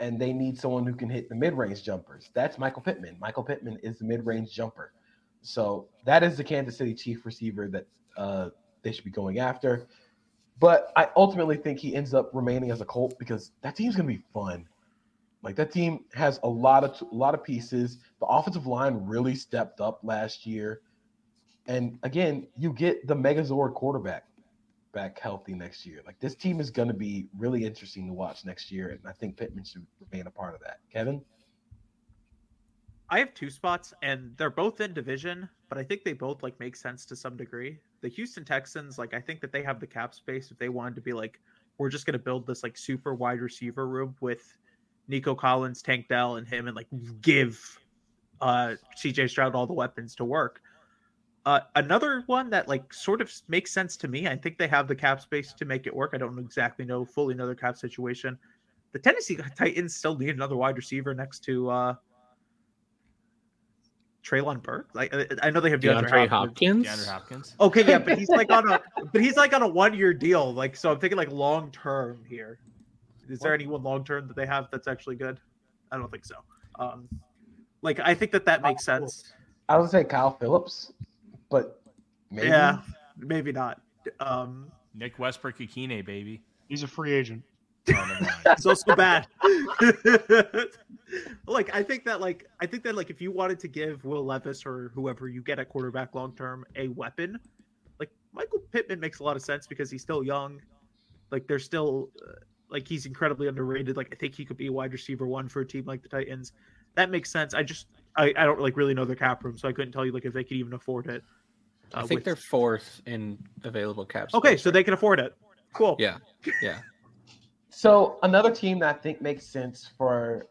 [SPEAKER 1] and they need someone who can hit the mid-range jumpers. That's Michael Pittman. Michael Pittman is the mid-range jumper. So that is the Kansas City Chief receiver that uh, they should be going after. But I ultimately think he ends up remaining as a Colt because that team's gonna be fun. Like that team has a lot of a lot of pieces. The offensive line really stepped up last year, and again, you get the Megazord quarterback back healthy next year. Like this team is going to be really interesting to watch next year, and I think Pittman should remain a part of that. Kevin,
[SPEAKER 5] I have two spots, and they're both in division, but I think they both like make sense to some degree. The Houston Texans, like I think that they have the cap space if they wanted to be like, we're just going to build this like super wide receiver room with Nico Collins, Tank Dell, and him, and like give uh CJ Stroud all the weapons to work. Uh, another one that like sort of makes sense to me. I think they have the cap space to make it work. I don't exactly know fully another cap situation. The Tennessee Titans still need another wide receiver next to uh Treylon Burks. Like I- I know they have DeAndre,
[SPEAKER 2] DeAndre
[SPEAKER 5] Hopkins.
[SPEAKER 2] Hopkins.
[SPEAKER 4] DeAndre Hopkins.
[SPEAKER 5] Okay, yeah, but he's like on a but he's like on a one year deal. Like so, I'm thinking like long term here. Is there anyone long term that they have that's actually good? I don't think so. Um, like I think that that makes sense.
[SPEAKER 1] I would say Kyle Phillips, but maybe.
[SPEAKER 5] Yeah, maybe not. Um,
[SPEAKER 4] Nick Westbrook Ikhine, baby.
[SPEAKER 3] He's a free agent.
[SPEAKER 5] It's also bad. like I think that like I think that like if you wanted to give Will Levis or whoever you get at quarterback long term a weapon, like Michael Pittman makes a lot of sense because he's still young. Like they're still uh, like he's incredibly underrated. Like I think he could be a wide receiver one for a team like the Titans. That makes sense. I just I, I don't like really know their cap room, so I couldn't tell you like if they could even afford it.
[SPEAKER 2] I
[SPEAKER 5] uh,
[SPEAKER 2] think
[SPEAKER 5] with-
[SPEAKER 2] they're fourth in available caps.
[SPEAKER 5] okay, so
[SPEAKER 2] right
[SPEAKER 5] they can afford it. Cool.
[SPEAKER 2] Yeah. Yeah.
[SPEAKER 1] So another team that I think makes sense for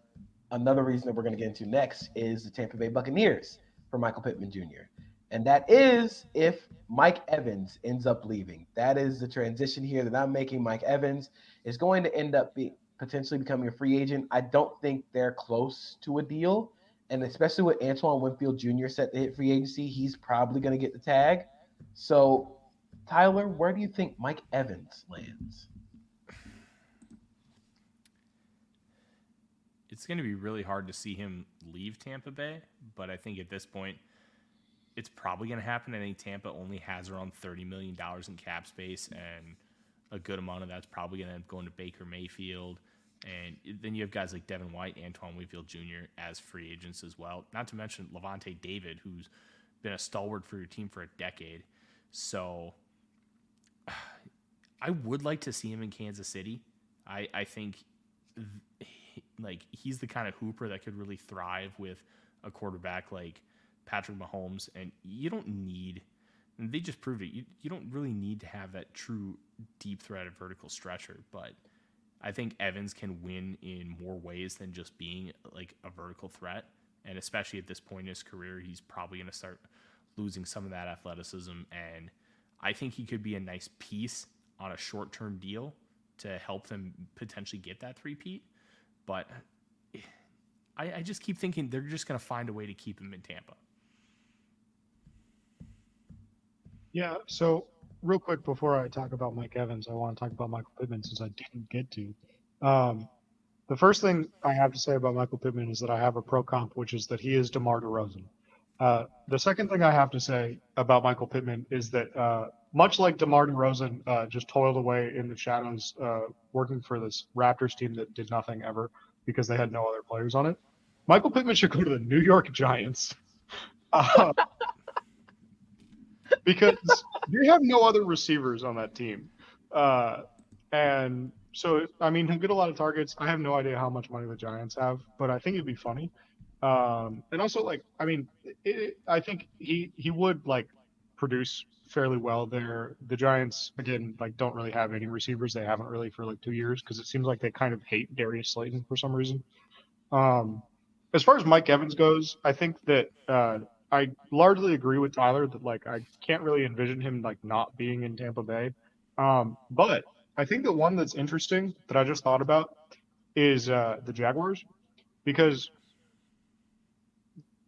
[SPEAKER 1] another reason that we're going to get into next is the Tampa Bay Buccaneers for Michael Pittman Jr. And that is if Mike Evans ends up leaving. That is the transition here that I'm making. Mike Evans is going to end up be, potentially becoming a free agent. I don't think they're close to a deal. And especially with Antoine Winfield Jr. set to hit free agency, he's probably going to get the tag. So, Tyler, where do you think Mike Evans lands?
[SPEAKER 4] It's going to be really hard to see him leave Tampa Bay, but I think at this point, it's probably going to happen. I think Tampa only has around $30 million in cap space, and a good amount of that's probably going to end up going to Baker Mayfield. And then you have guys like Devin White, Antoine Winfield Jr. as free agents as well. Not to mention Lavonte David, who's been a stalwart for your team for a decade. So I would like to see him in Kansas City. I, I think th- like he's the kind of hooper that could really thrive with a quarterback like Patrick Mahomes, and you don't need. And they just proved it. You, you don't really need to have that true deep threat of vertical stretcher, but I think Evans can win in more ways than just being like a vertical threat. And especially at this point in his career, he's probably going to start losing some of that athleticism. And I think he could be a nice piece on a short term deal to help them potentially get that three peat but I, I just keep thinking they're just going to find a way to keep him in Tampa.
[SPEAKER 3] Yeah. So real quick before I talk about Mike Evans, I want to talk about Michael Pittman since I didn't get to. Um, the first thing I have to say about Michael Pittman is that I have a pro comp, which is that he is DeMar DeRozan. Uh, the second thing I have to say about Michael Pittman is that uh, much like DeMar DeRozan uh, just toiled away in the shadows uh, working for this Raptors team that did nothing ever because they had no other players on it, Michael Pittman should go to the New York Giants. Uh, because they have no other receivers on that team. Uh, and so, I mean, he'll get a lot of targets. I have no idea how much money the Giants have, but I think it'd be funny. Um, and also, like, I mean, it, I think he he would like produce fairly well there. The Giants again, like, don't really have any receivers. They haven't really for like two years because it seems like they kind of hate Darius Slayton for some reason. Um, as far as Mike Evans goes, I think that uh, I largely agree with Tyler that like I can't really envision him like not being in Tampa Bay. Um, but I think the one that's interesting that I just thought about is uh, the Jaguars because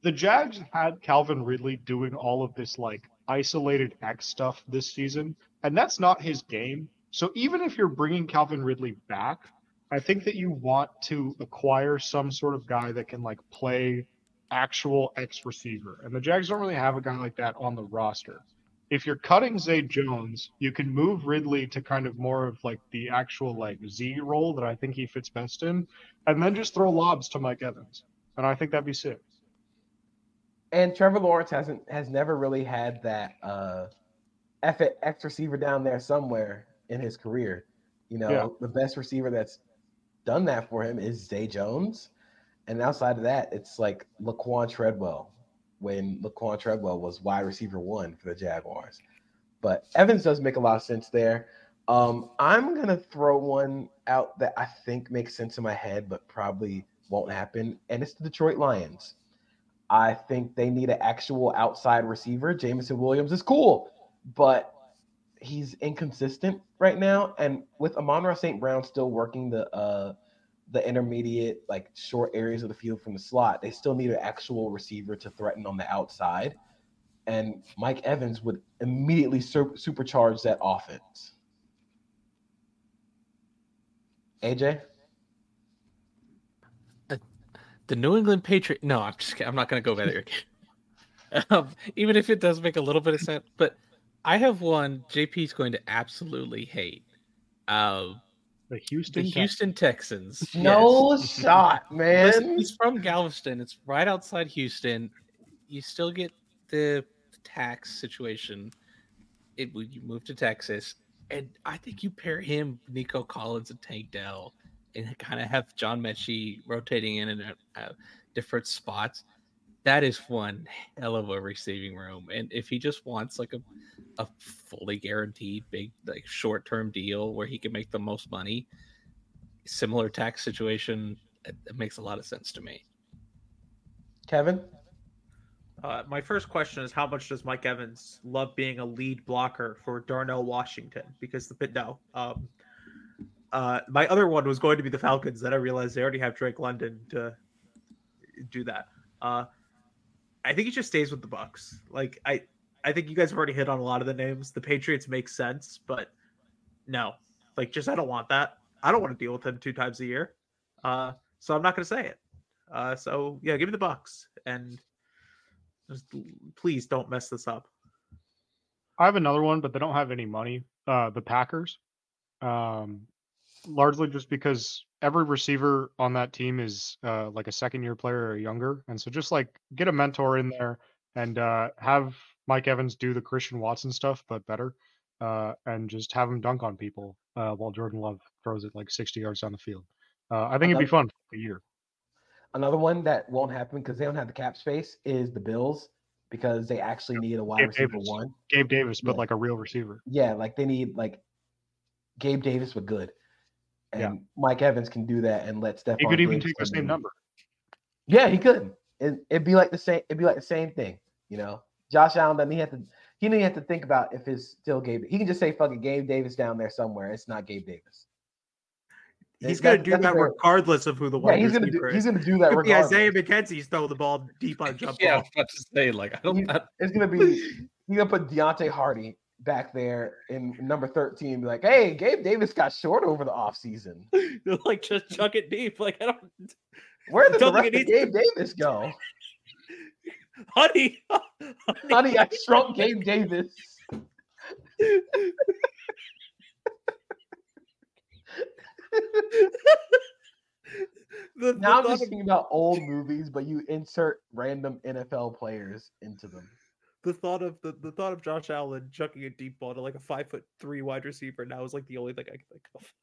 [SPEAKER 3] the Jags had Calvin Ridley doing all of this like isolated X stuff this season, and that's not his game. So even if you're bringing Calvin Ridley back, I think that you want to acquire some sort of guy that can like play actual X receiver, and the Jags don't really have a guy like that on the roster. If you're cutting Zay Jones, you can move Ridley to kind of more of like the actual like Z role that I think he fits best in, and then just throw lobs to Mike Evans, and I think that'd be sick.
[SPEAKER 1] And Trevor Lawrence hasn't has never really had that uh X receiver down there somewhere in his career. You know,
[SPEAKER 3] Yeah.
[SPEAKER 1] the best receiver that's done that for him is Zay Jones. And outside of that, it's like Laquan Treadwell when Laquan Treadwell was wide receiver one for the Jaguars. But Evans does make a lot of sense there. Um, I'm gonna throw one out that I think makes sense in my head, but probably won't happen, and it's the Detroit Lions. I think they need an actual outside receiver. Jameson Williams is cool, but he's inconsistent right now. And with Amon St. Brown still working the uh the intermediate, like short areas of the field from the slot, they still need an actual receiver to threaten on the outside. And Mike Evans would immediately supercharge that offense. AJ?
[SPEAKER 2] The New England Patriot. No, I'm just. I'm not going to go there again. um, even if it does make a little bit of sense, but I have one. JP's going to absolutely hate. Uh,
[SPEAKER 3] The
[SPEAKER 2] the
[SPEAKER 3] Houston, Texans.
[SPEAKER 2] Houston Texans. Yes.
[SPEAKER 1] No shot,
[SPEAKER 2] Listen,
[SPEAKER 1] man.
[SPEAKER 2] he's from Galveston. It's right outside Houston. You still get the tax situation. It when you move to Texas, and I think you pair him, Nico Collins, and Tank Dell, and kind of have John Metchie rotating in and out, uh, different spots. That is one hell of a receiving room. And if he just wants like a a fully guaranteed big like short term deal where he can make the most money, similar tax situation, it, it makes a lot of sense to me.
[SPEAKER 1] Kevin?
[SPEAKER 5] Uh, my first question is how much does Mike Evans love being a lead blocker for Darnell Washington? Because the pit no. Um, uh, my other one was going to be the Falcons. Then I realized they already have Drake London to do that. Uh, I think he just stays with the Bucks. Like I, I think you guys have already hit on a lot of the names. The Patriots make sense, but no, like just I don't want that. I don't want to deal with him two times a year. Uh, so I'm not going to say it. Uh, so yeah, give me the Bucks and just please don't mess this up.
[SPEAKER 3] I have another one, but they don't have any money. Uh, the Packers, um, largely just because every receiver on that team is uh, like a second year player or younger, and so just like get a mentor in there and uh, have Mike Evans do the Christian Watson stuff, but better, uh, and just have him dunk on people uh, while Jordan Love throws it like 60 yards down the field. Uh, I think it'd be fun for a year.
[SPEAKER 1] Another one that won't happen because they don't have the cap space is the Bills because they actually need a wide
[SPEAKER 3] Gabe
[SPEAKER 1] receiver
[SPEAKER 3] Davis.
[SPEAKER 1] one.
[SPEAKER 3] Gabe Davis, but
[SPEAKER 1] Yeah.
[SPEAKER 3] like a real receiver.
[SPEAKER 1] Yeah, like they need like Gabe Davis with good. And
[SPEAKER 3] Yeah.
[SPEAKER 1] Mike Evans can do that and let Stephon
[SPEAKER 3] He could even
[SPEAKER 1] Diggs
[SPEAKER 3] take the same number.
[SPEAKER 1] Yeah, he could. It, it'd be like the same. It'd be like the same thing, you know. Josh Allen doesn't he have to. He didn't have to think about if it's still Gabe. He can just say "fucking Gabe Davis" down there somewhere. It's not Gabe Davis.
[SPEAKER 5] He's
[SPEAKER 1] That-
[SPEAKER 5] going to do that
[SPEAKER 1] fair.
[SPEAKER 5] regardless of who the
[SPEAKER 1] Yeah,
[SPEAKER 5] wide
[SPEAKER 1] he's gonna do.
[SPEAKER 5] receiver
[SPEAKER 1] He's gonna do that
[SPEAKER 5] Could be
[SPEAKER 1] regardless.
[SPEAKER 5] Isaiah McKenzie's throw the ball deep on jump
[SPEAKER 2] Yeah, I
[SPEAKER 5] ball.
[SPEAKER 2] was about to say like I don't.
[SPEAKER 1] You- It's gonna be. He's gonna put Deonte Harty back there in number thirteen. Be like, hey, Gabe Davis got short over the offseason.
[SPEAKER 5] like just chuck it deep. Like I don't,
[SPEAKER 1] Where did the rest of Gabe Davis go?
[SPEAKER 5] honey.
[SPEAKER 1] Honey, I shrunk Gabe Davis.
[SPEAKER 5] the, the
[SPEAKER 1] Now I'm just thinking about old movies, but you insert random NFL players into them.
[SPEAKER 5] The thought of the, the thought of Josh Allen chucking a deep ball to like a five foot three wide receiver now is like the only thing I can think of.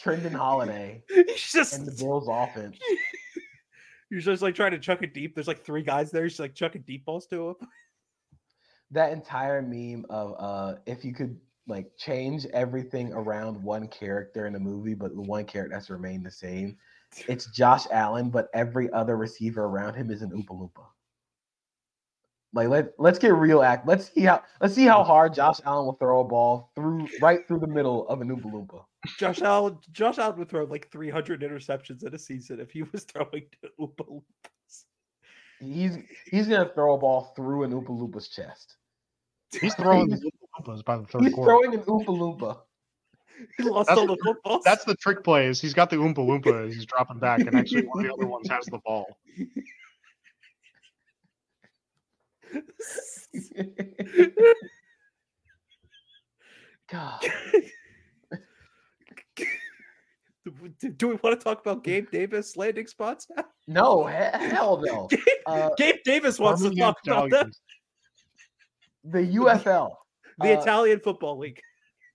[SPEAKER 1] Trendon Holiday
[SPEAKER 5] He's just
[SPEAKER 1] and the Bills offense.
[SPEAKER 5] you're just like trying to chuck it deep. There's like three guys there. He's like chucking deep balls to him.
[SPEAKER 1] That entire meme of uh if you could like change everything around one character in a movie, but the one character has remained the same. It's Josh Allen, but every other receiver around him is an Oompa Loompa. Like let let's get real act. Let's see how let's see how hard Josh Allen will throw a ball through right through the middle of an Oompa Loompa.
[SPEAKER 5] Josh Allen Josh Allen would throw like 300 interceptions in a season if he was throwing to Oompa Loompas.
[SPEAKER 1] He's he's gonna throw a ball through an Oompa Loompa's chest.
[SPEAKER 3] He's throwing the Oompas by the third
[SPEAKER 1] He's
[SPEAKER 3] quarter.
[SPEAKER 1] throwing an Oompa Loompa.
[SPEAKER 5] He lost
[SPEAKER 3] That's
[SPEAKER 5] all
[SPEAKER 3] the
[SPEAKER 5] the footballs.
[SPEAKER 3] That's the trick play. Is he's got the Oompa Loompa he's dropping back, and actually one of the other ones has the ball.
[SPEAKER 1] God.
[SPEAKER 5] Do- Do we want to talk about Gabe Davis landing spots now?
[SPEAKER 1] No, hell no.
[SPEAKER 5] Gabe,
[SPEAKER 1] Uh,
[SPEAKER 5] Gabe Davis wants to
[SPEAKER 3] Birmingham
[SPEAKER 5] talk about that.
[SPEAKER 1] The UFL.
[SPEAKER 5] The
[SPEAKER 1] Uh,
[SPEAKER 5] Italian Football League.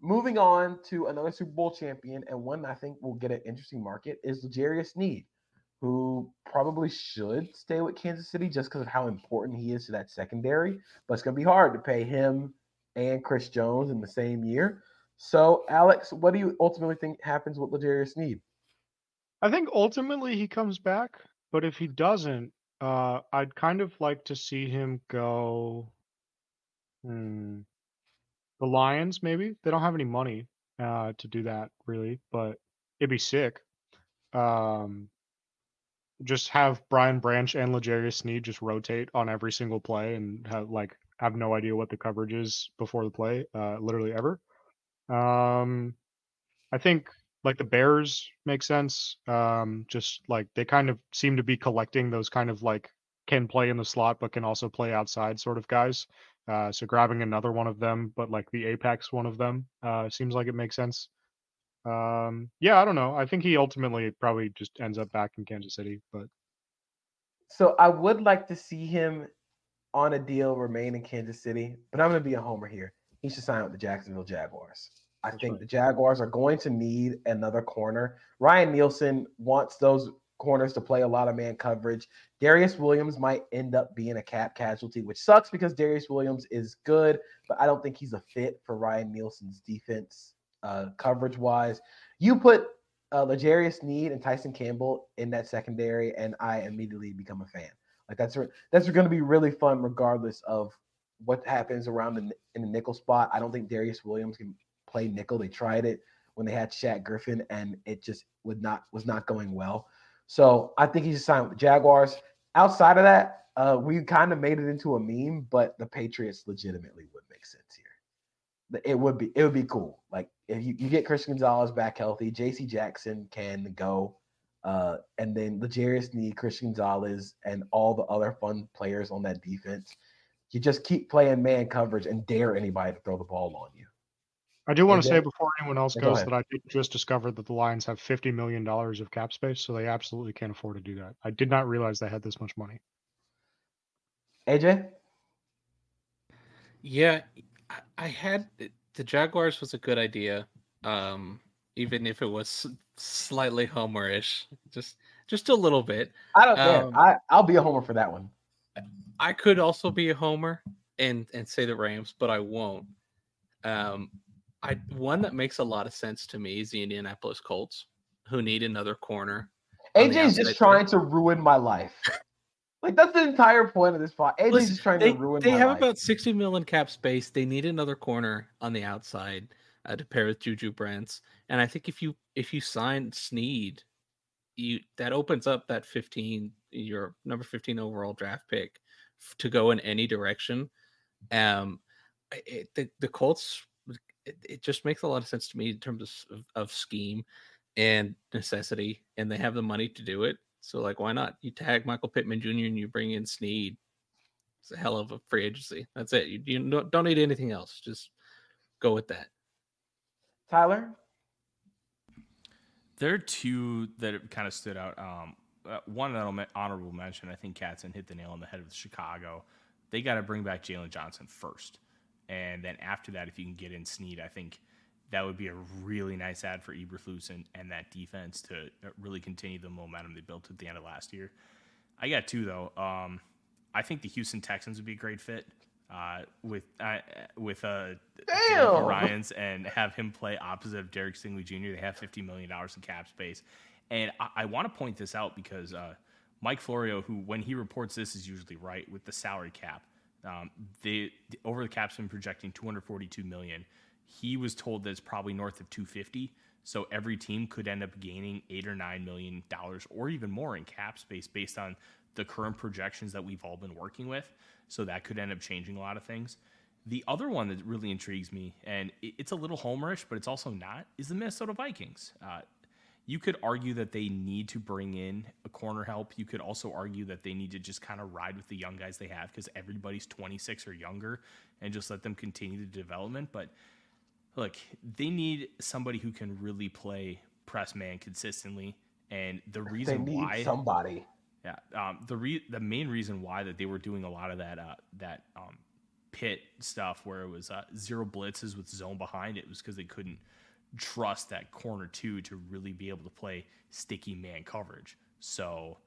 [SPEAKER 1] Moving on to another Super Bowl champion, and one I think will get an interesting market is L'Jarius Sneed, who probably should stay with Kansas City just because of how important he is to that secondary. But it's going to be hard to pay him and Chris Jones in the same year. So, Alex, what do you ultimately think happens with L'Jarius Sneed?
[SPEAKER 3] I think ultimately he comes back, but if he doesn't, uh, I'd kind of like to see him go. Hmm, the Lions, maybe they don't have any money uh, to do that really, but it'd be sick. Um, just have Brian Branch and L'Jarius Sneed just rotate on every single play and have like have no idea what the coverage is before the play, uh, literally ever. Um, I think like the Bears make sense. Um, just like they kind of seem to be collecting those kind of like can play in the slot but can also play outside sort of guys. Uh, so grabbing another one of them, but like the apex one of them, uh, seems like it makes sense. Um, yeah, I don't know. I think he ultimately probably just ends up back in Kansas City, but
[SPEAKER 1] So, I would like to see him on a deal remain in Kansas City, but I'm going to be a homer here. He should sign with the Jacksonville Jaguars. I think the Jaguars are going to need another corner. Ryan Nielsen wants those corners to play a lot of man coverage. Darious Williams might end up being a cap casualty, which sucks because Darious Williams is good, but I don't think he's a fit for Ryan Nielsen's defense uh, coverage wise. You put uh, L'Jarius Sneed and Tyson Campbell in that secondary, and I immediately become a fan. Like that's re- that's going to be really fun, regardless of what happens around the, in the nickel spot. I don't think Darious Williams can play nickel. They tried it when they had Shaq Griffin, and it just would not was not going well. So I think he should sign with the Jaguars. Outside of that, uh, we kind of made it into a meme, but the Patriots legitimately would make sense here. The- It would be it would be cool. Like if you, you get Christian Gonzalez back healthy, J.C. Jackson can go, uh, and then L'Jarius Sneed, Christian Gonzalez, and all the other fun players on that defense. You just keep playing man coverage and dare anybody to throw the ball on you.
[SPEAKER 3] I do want to say before anyone else
[SPEAKER 1] Yeah, go
[SPEAKER 3] goes that I did just discovered that the Lions have fifty million dollars of cap space, so they absolutely can't afford to do that. I did not realize they had this much money.
[SPEAKER 1] AJ,
[SPEAKER 2] Yeah, I, I had the Jaguars was a good idea, um, even if it was slightly homerish, just just a little bit.
[SPEAKER 1] I don't care.
[SPEAKER 2] Um,
[SPEAKER 1] I I'll be a homer for that one.
[SPEAKER 2] I could also be a homer and and say the Rams, but I won't. Um, I one that makes a lot of sense to me is the Indianapolis Colts, who need another corner.
[SPEAKER 1] AJ's just trying
[SPEAKER 2] there.
[SPEAKER 1] to ruin my life. Like that's the entire point of this pod. AJ's
[SPEAKER 2] Listen,
[SPEAKER 1] just trying
[SPEAKER 2] they,
[SPEAKER 1] to ruin
[SPEAKER 2] they have
[SPEAKER 1] life.
[SPEAKER 2] about 60 million cap space. They need another corner on the outside uh, to pair with Juju Brents. And I think if you if you sign Sneed, you that opens up that 15 your number 15 overall draft pick f- to go in any direction. Um, I- it, the the Colts it, it just makes a lot of sense to me in terms of of scheme and necessity, and they have the money to do it. So like, why not? You tag Michael Pittman Jr. and you bring in Sneed. It's a hell of a free agency. That's it. You, you don't don't need anything else. Just go with that.
[SPEAKER 1] Tyler,
[SPEAKER 4] There are two that kind of stood out. Um, uh, one that'll me- honorable mention. I think Katson hit the nail on the head with Chicago. They got to bring back Jaylon Johnson first, and then after that, if you can get in Sneed, I think that would be a really nice ad for Eberflus and, and that defense to uh, really continue the momentum they built at the end of last year. I got two though. Um, I think the Houston Texans would be a great fit uh, with uh, with uh, Ryans and have him play opposite of Derek Stingley Jr. They have fifty million dollars in cap space, and I, I want to point this out because uh, Mike Florio, who when he reports this is usually right with the salary cap, um, they over the cap's been projecting two hundred forty-two million. He was told that it's probably north of two fifty. So every team could end up gaining eight or nine million dollars, or even more in cap space, based on the current projections that we've all been working with. So that could end up changing a lot of things. The other one that really intrigues me, and it's a little homerish, but it's also not, is the Minnesota Vikings. Uh, you could argue that they need to bring in a corner help. You could also argue that they need to just kind of ride with the young guys they have because everybody's 26 or younger and just let them continue the development. But look, they need somebody who can really play press man consistently. And the
[SPEAKER 1] They
[SPEAKER 4] reason
[SPEAKER 1] need
[SPEAKER 4] why
[SPEAKER 1] somebody.
[SPEAKER 4] yeah, um, the re- the main reason why that they were doing a lot of that uh, that um, pit stuff where it was uh, zero blitzes with zone behind it was because they couldn't trust that corner two to really be able to play sticky man coverage. So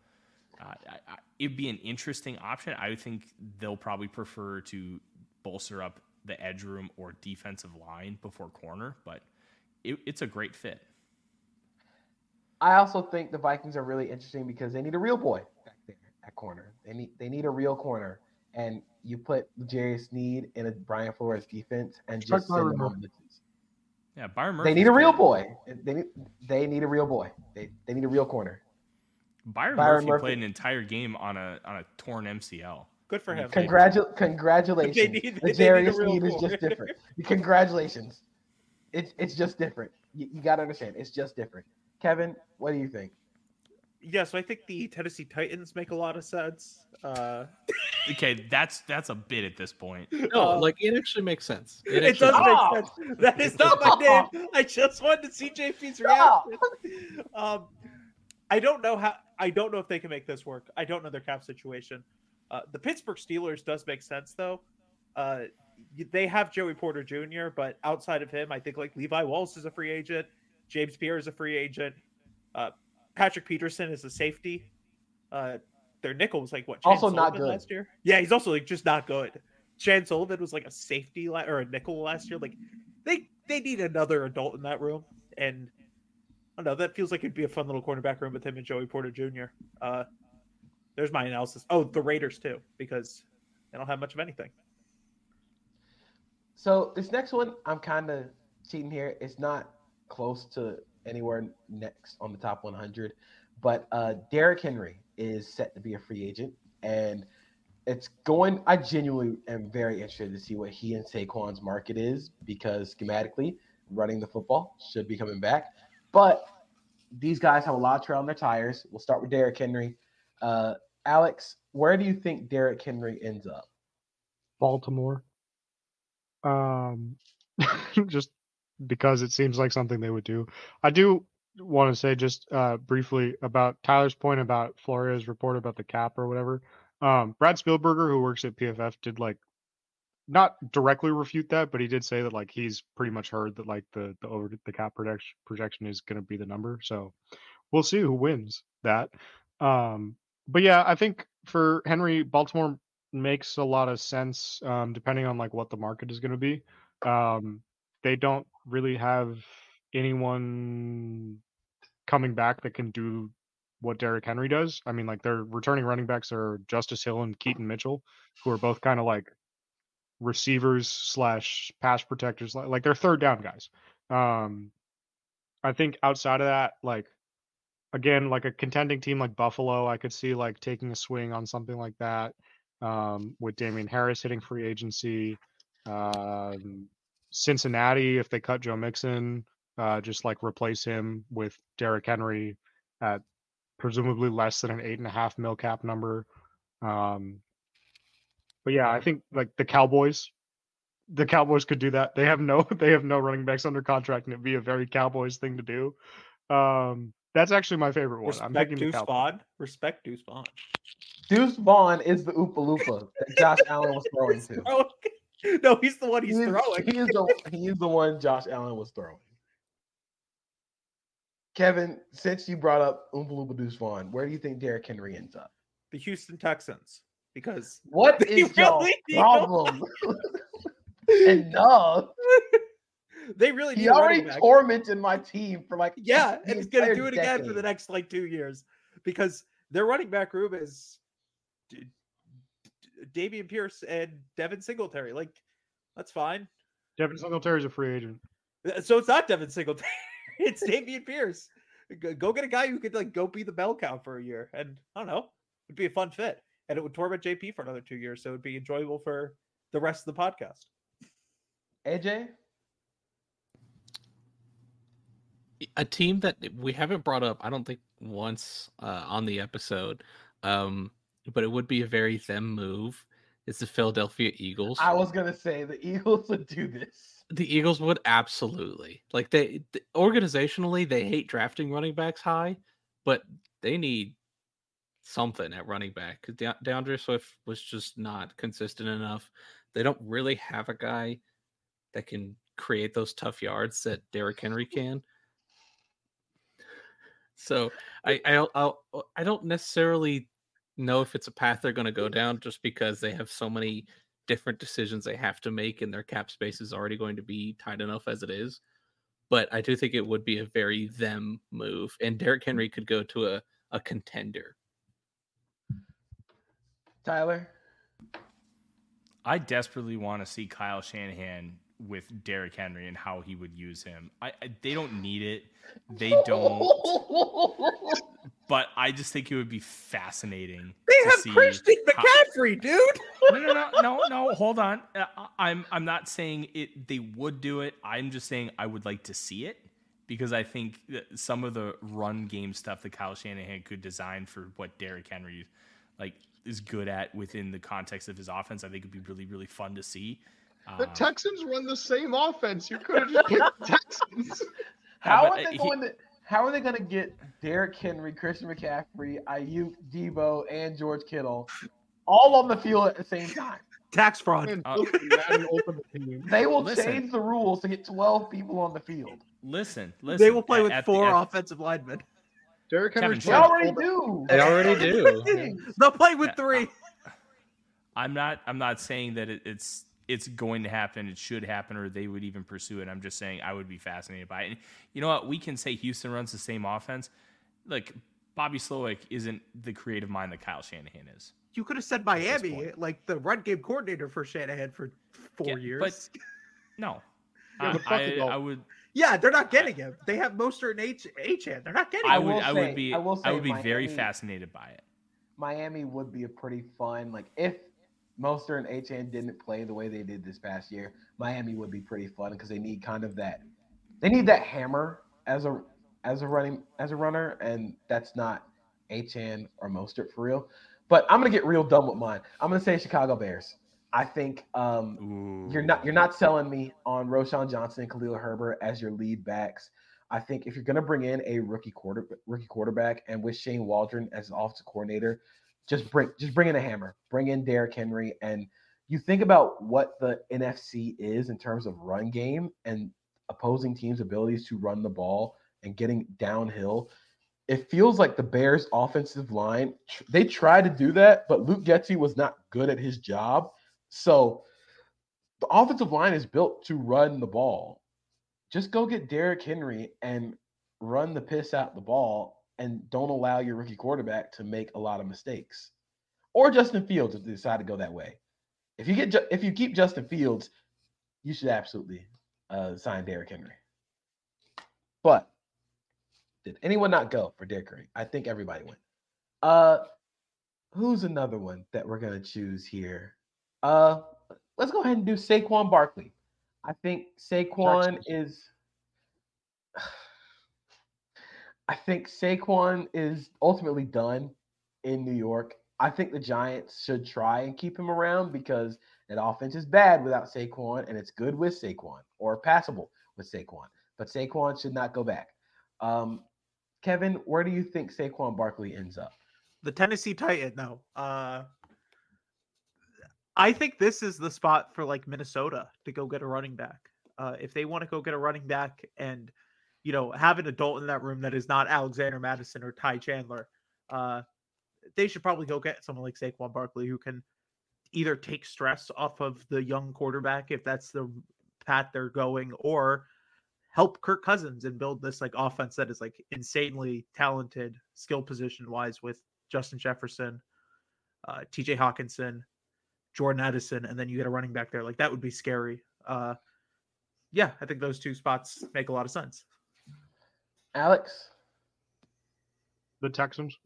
[SPEAKER 4] uh, I, I, it'd be an interesting option. I would think they'll probably prefer to bolster up the edge room or defensive line before corner, but it, it's a great fit.
[SPEAKER 1] I also think the Vikings are really interesting because they need a real boy back there at corner. They need they need a real corner, and you put Jarius Sneed in a Brian Flores defense and
[SPEAKER 3] Strike
[SPEAKER 1] just send them on blitzes.
[SPEAKER 4] Yeah, Byron Murphy.
[SPEAKER 1] They need a real boy. They need they need a real boy. They they need a real corner.
[SPEAKER 4] Byron,
[SPEAKER 1] Byron
[SPEAKER 4] Murphy,
[SPEAKER 1] Murphy.
[SPEAKER 4] played an entire game on a on a torn MCL.
[SPEAKER 5] Good for him.
[SPEAKER 4] Okay.
[SPEAKER 1] Congratu- congratulations.
[SPEAKER 5] They need-
[SPEAKER 1] the
[SPEAKER 5] they need
[SPEAKER 1] Jarius
[SPEAKER 5] real
[SPEAKER 1] Sneed is just different. Congratulations. It's it's just different. You, you got to understand. It's just different. Kevin, what do you think?
[SPEAKER 5] Yeah, so I think the Tennessee Titans make a lot of sense. Uh,
[SPEAKER 4] Okay, that's that's a bit at this point.
[SPEAKER 2] No,
[SPEAKER 5] Uh,
[SPEAKER 2] like it actually makes sense.
[SPEAKER 5] it,
[SPEAKER 2] actually
[SPEAKER 5] does
[SPEAKER 1] Oh!
[SPEAKER 5] make sense. That is not my name. I just wanted to see JP's reaction. Um, I don't know how. I don't know if they can make this work. I don't know their cap situation. Uh, the Pittsburgh Steelers does make sense though. Uh, they have Joey Porter Jr., but outside of him, I think like Levi Wallace is a free agent. James Pierre is a free agent. Uh, Patrick Peterson is a safety. Uh, their nickel was like what? Chan
[SPEAKER 1] Also not good.
[SPEAKER 5] last year. Yeah, he's also like just not good. Chan Sullivan was like a safety la- or a nickel last year. Like they they need another adult in that room, and I don't know. That feels like it'd be a fun little cornerback room with him and Joey Porter Jr. Uh, there's my analysis. Oh, the Raiders too, because they don't have much of anything.
[SPEAKER 1] So this next one, I'm kind of cheating here. It's not close to anywhere next on the top 100, but uh, Derrick Henry is set to be a free agent, and it's going. I genuinely am very interested to see what he and Saquon's market is because schematically, running the football should be coming back, but these guys have a lot of tread on their tires. We'll start with Derrick Henry. Uh, Alex, where do you think Derrick Henry ends up?
[SPEAKER 3] Baltimore. Um, just because it seems like something they would do. I do want to say just uh, briefly about Tyler's point about Flores' report about the cap or whatever. Um, Brad Spielberger, who works at PFF, did like not directly refute that, but he did say that like he's pretty much heard that like the the over the cap projection projection is going to be the number. So we'll see who wins that. Um, but yeah, I think for Henry, Baltimore makes a lot of sense um, depending on like what the market is going to be. Um, they don't really have anyone coming back that can do what Derrick Henry does. I mean, like their returning running backs are Justice Hill and Keaton Mitchell, who are both kind of like receivers slash pass protectors, like, they're third down guys. Um, I think outside of that, like again, like a contending team like Buffalo, I could see like taking a swing on something like that. Um, with Damien Harris hitting free agency, um, Cincinnati, if they cut Joe Mixon, uh, just like replace him with Derrick Henry at presumably less than an eight and a half mil cap number. Um, but yeah, I think like the Cowboys, the Cowboys could do that. They have no, they have no running backs under contract, and it'd be a very Cowboys thing to do. Um, that's actually my favorite one. I'm
[SPEAKER 5] Respect
[SPEAKER 3] picking the
[SPEAKER 5] Deuce Vaughn. Respect Deuce Vaughn.
[SPEAKER 1] Deuce Vaughn is the Oopa Loopa that Josh Allen was throwing to.
[SPEAKER 5] No, he's the one he's
[SPEAKER 1] He is-
[SPEAKER 5] throwing.
[SPEAKER 1] He is the he is the one Josh Allen was throwing. Kevin, since you brought up Oompa Loompa Deuce Vaughn, where do you think Derrick Henry ends up?
[SPEAKER 5] the Houston Texans because
[SPEAKER 1] what is They your
[SPEAKER 5] really need
[SPEAKER 1] problem? Enough.
[SPEAKER 5] They really need
[SPEAKER 1] He
[SPEAKER 5] a
[SPEAKER 1] already
[SPEAKER 5] back.
[SPEAKER 1] tormented my team for like
[SPEAKER 5] Yeah, and he's gonna do it again for the next like two years because their running back room is D- D- Dameon Pierce and Devin Singletary. Like, that's fine.
[SPEAKER 3] Devin Singletary's a free agent.
[SPEAKER 5] Uh, So it's not Devin Singletary; it's Dameon Pierce. Go- Go get a guy who could like go be the bell cow for a year, and I don't know, it'd be a fun fit, and it would torment JP for another two years, so it'd be enjoyable for the rest of the podcast.
[SPEAKER 1] AJ,
[SPEAKER 2] a team that we haven't brought up, I don't think once uh, on the episode, um, but it would be a very them move. It's the Philadelphia Eagles?
[SPEAKER 1] I was gonna say the Eagles would do this.
[SPEAKER 2] the Eagles would absolutely like they th- organizationally they hate drafting running backs high, but they need something at running back because De- D'Andre Swift was just not consistent enough. They don't really have a guy that can create those tough yards that Derrick Henry can. So I I I'll, uh, I don't necessarily know if it's a path they're going to go down just because they have so many different decisions they have to make and their cap space is already going to be tight enough as it is. But I do think it would be a very them move. And Derrick mm. Henry could go to a, a contender.
[SPEAKER 1] Tyler,
[SPEAKER 4] I desperately want to see Kyle Shanahan with Derrick Henry and how he would use him. I, I they don't need it. They don't. but I just think it would be fascinating.
[SPEAKER 7] They
[SPEAKER 4] to
[SPEAKER 7] have
[SPEAKER 4] see
[SPEAKER 7] Christian
[SPEAKER 4] how-
[SPEAKER 7] McCaffrey, dude.
[SPEAKER 4] no, no, no, no, no. Hold on. Uh, I- I'm I'm not saying it. They would do it. I'm just saying I would like to see it because I think that some of the run game stuff that Kyle Shanahan could design for what Derrick Henry like is good at within the context of his offense. I think it'd be really really fun to see.
[SPEAKER 3] The
[SPEAKER 4] Uh,
[SPEAKER 3] Texans run the same offense. You could have just picked the Texans.
[SPEAKER 1] how are
[SPEAKER 4] uh,
[SPEAKER 1] they going to? How are they going to get Derrick Henry, Christian McCaffrey, Aiyuk, Deebo, and George Kittle all on the field at the same time?
[SPEAKER 5] Tax fraud.
[SPEAKER 3] And
[SPEAKER 4] Uh,
[SPEAKER 3] look at Madden Ultimate Team.
[SPEAKER 1] They will
[SPEAKER 4] Listen.
[SPEAKER 1] change the rules to get 12 people on the field.
[SPEAKER 4] listen, listen.
[SPEAKER 5] they will play
[SPEAKER 4] at-
[SPEAKER 5] with
[SPEAKER 4] at the-
[SPEAKER 5] four
[SPEAKER 4] at-
[SPEAKER 5] offensive linemen.
[SPEAKER 3] Derrick Henry.
[SPEAKER 1] They
[SPEAKER 4] Sure.
[SPEAKER 3] trying to
[SPEAKER 1] already do.
[SPEAKER 2] They already do.
[SPEAKER 5] They'll play with
[SPEAKER 4] Yeah,
[SPEAKER 5] three.
[SPEAKER 4] I'm not. I'm not saying that it, it's it's going to happen. It should happen, or they would even pursue it. I'm just saying I would be fascinated by it. And you know what? We can say Houston runs the same offense. Like Bobby Slowik isn't the creative mind that Kyle Shanahan is.
[SPEAKER 5] You could have said Miami, like the run game coordinator for Shanahan for four
[SPEAKER 4] Yeah,
[SPEAKER 5] years.
[SPEAKER 4] but- No,
[SPEAKER 3] Yeah,
[SPEAKER 4] I, I. I would.
[SPEAKER 5] yeah, they're not getting him. They have Mostert and H Achan. They're not getting
[SPEAKER 4] I
[SPEAKER 5] him.
[SPEAKER 1] will
[SPEAKER 4] would. I
[SPEAKER 1] say-
[SPEAKER 4] would be.
[SPEAKER 1] I will
[SPEAKER 4] I would be very fascinated by it.
[SPEAKER 1] Miami would be a pretty fun. Like if Mostert and HN didn't play the way they did this past year, Miami would be pretty fun because they need kind of that. They need that hammer as a as a running as a runner, and that's not HN or Mostert for real. But I'm gonna get real dumb with mine. I'm gonna say Chicago Bears. I think um, you're not you're not selling me on Roschon Johnson and Khalil Herbert as your lead backs. I think if you're going to bring in a rookie quarter rookie quarterback and with Shane Waldron as an offensive coordinator, just bring just bring in a hammer, bring in Derrick Henry, and you think about what the NFC is in terms of run game and opposing teams' abilities to run the ball and getting downhill. It feels like the Bears' offensive line they tried to do that, but Luke Getsy was not good at his job. So the offensive line is built to run the ball. Just go get Derrick Henry and run the piss out the ball and don't allow your rookie quarterback to make a lot of mistakes. Or Justin Fields if they decide to go that way. If you get if you keep Justin Fields, you should absolutely uh, sign Derrick Henry. But did anyone not go for Derrick Henry? I think everybody went. Uh, who's another one that we're gonna choose here? Uh, let's go ahead and do Saquon Barkley. I think Saquon is. I think Saquon is ultimately done in New York. I think the Giants should try and keep him around because that offense is bad without Saquon and it's good with Saquon or passable with Saquon. But Saquon should not go back. Um, Kevin, where do you think Saquon Barkley ends up?
[SPEAKER 5] the Tennessee Titan. No, uh, I think this is the spot for like Minnesota to go get a running back. Uh, if they want to go get a running back and you know have an adult in that room that is not Alexander Mattison or Ty Chandler, uh, they should probably go get someone like Saquon Barkley who can either take stress off of the young quarterback if that's the path they're going, or help Kirk Cousins and build this like offense that is like insanely talented, skill position wise with Justin Jefferson, uh, TJ Hockenson, Jordan Addison, and then you get a running back there. Like that would be scary. Uh, yeah, I think those two spots make a lot of sense.
[SPEAKER 1] Alex?
[SPEAKER 3] the Texans.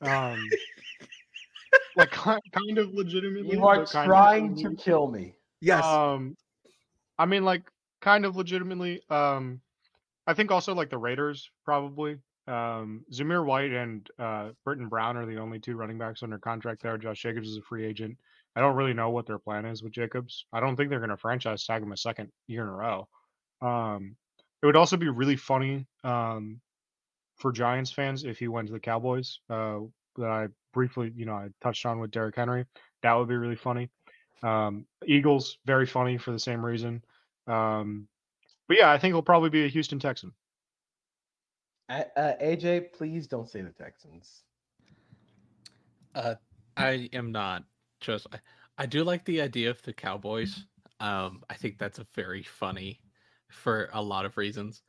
[SPEAKER 3] Um, like kind of legitimately.
[SPEAKER 1] You are
[SPEAKER 3] but kind of
[SPEAKER 1] trying to kill me.
[SPEAKER 5] Yes,
[SPEAKER 3] Um, I mean, like, kind of legitimately. Um, I think also like the Raiders probably. Um, Zamir White and uh, Brittain Brown are the only two running backs under contract there. Josh Jacobs is a free agent. I don't really know what their plan is with Jacobs. I don't think they're going to franchise tag him a second year in a row. Um, it would also be really funny um, for Giants fans if he went to the Cowboys. Uh, that I briefly, you know, I touched on with Derrick Henry. That would be really funny. Um, Eagles, very funny for the same reason. Um, but yeah, I think he'll probably be a Houston Texan.
[SPEAKER 1] Uh, uh, AJ, please don't say the Texans.
[SPEAKER 2] Uh, I am not just. I, I do like the idea of the Cowboys. Um, I think that's a very funny for a lot of reasons.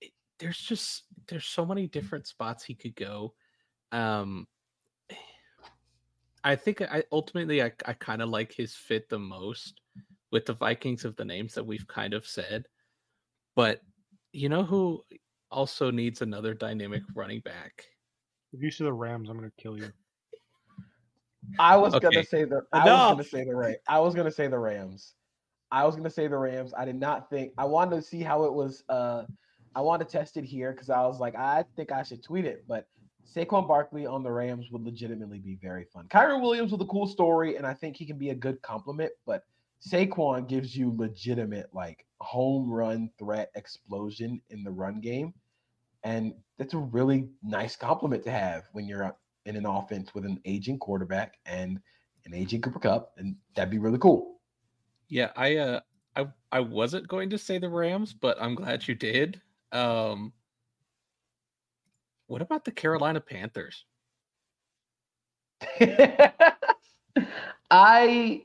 [SPEAKER 2] It- there's just there's so many different spots he could go. Um, I think I ultimately I, I kind of like his fit the most with the Vikings of the names that we've kind of said. But you know who also needs another dynamic running back?
[SPEAKER 3] If you see the Rams, I'm going to kill you.
[SPEAKER 1] I was
[SPEAKER 2] Okay.
[SPEAKER 1] gonna say the. I was gonna say the Ram. I was gonna say the Rams. I was gonna say the Rams. I did not think. I wanted to see how it was. Uh, I wanted to test it here because I was like, I think I should tweet it. But Saquon Barkley on the Rams would legitimately be very fun. Kyren Williams with a cool story, and I think he can be a good compliment. But Saquon gives you legitimate like home run threat explosion in the run game, and that's a really nice compliment to have when you're in an offense with an aging quarterback and an aging Cooper Kupp, and that'd be really cool.
[SPEAKER 2] Yeah, I uh I I wasn't going to say the Rams, but I'm glad you did. Um What about the Carolina Panthers?
[SPEAKER 1] I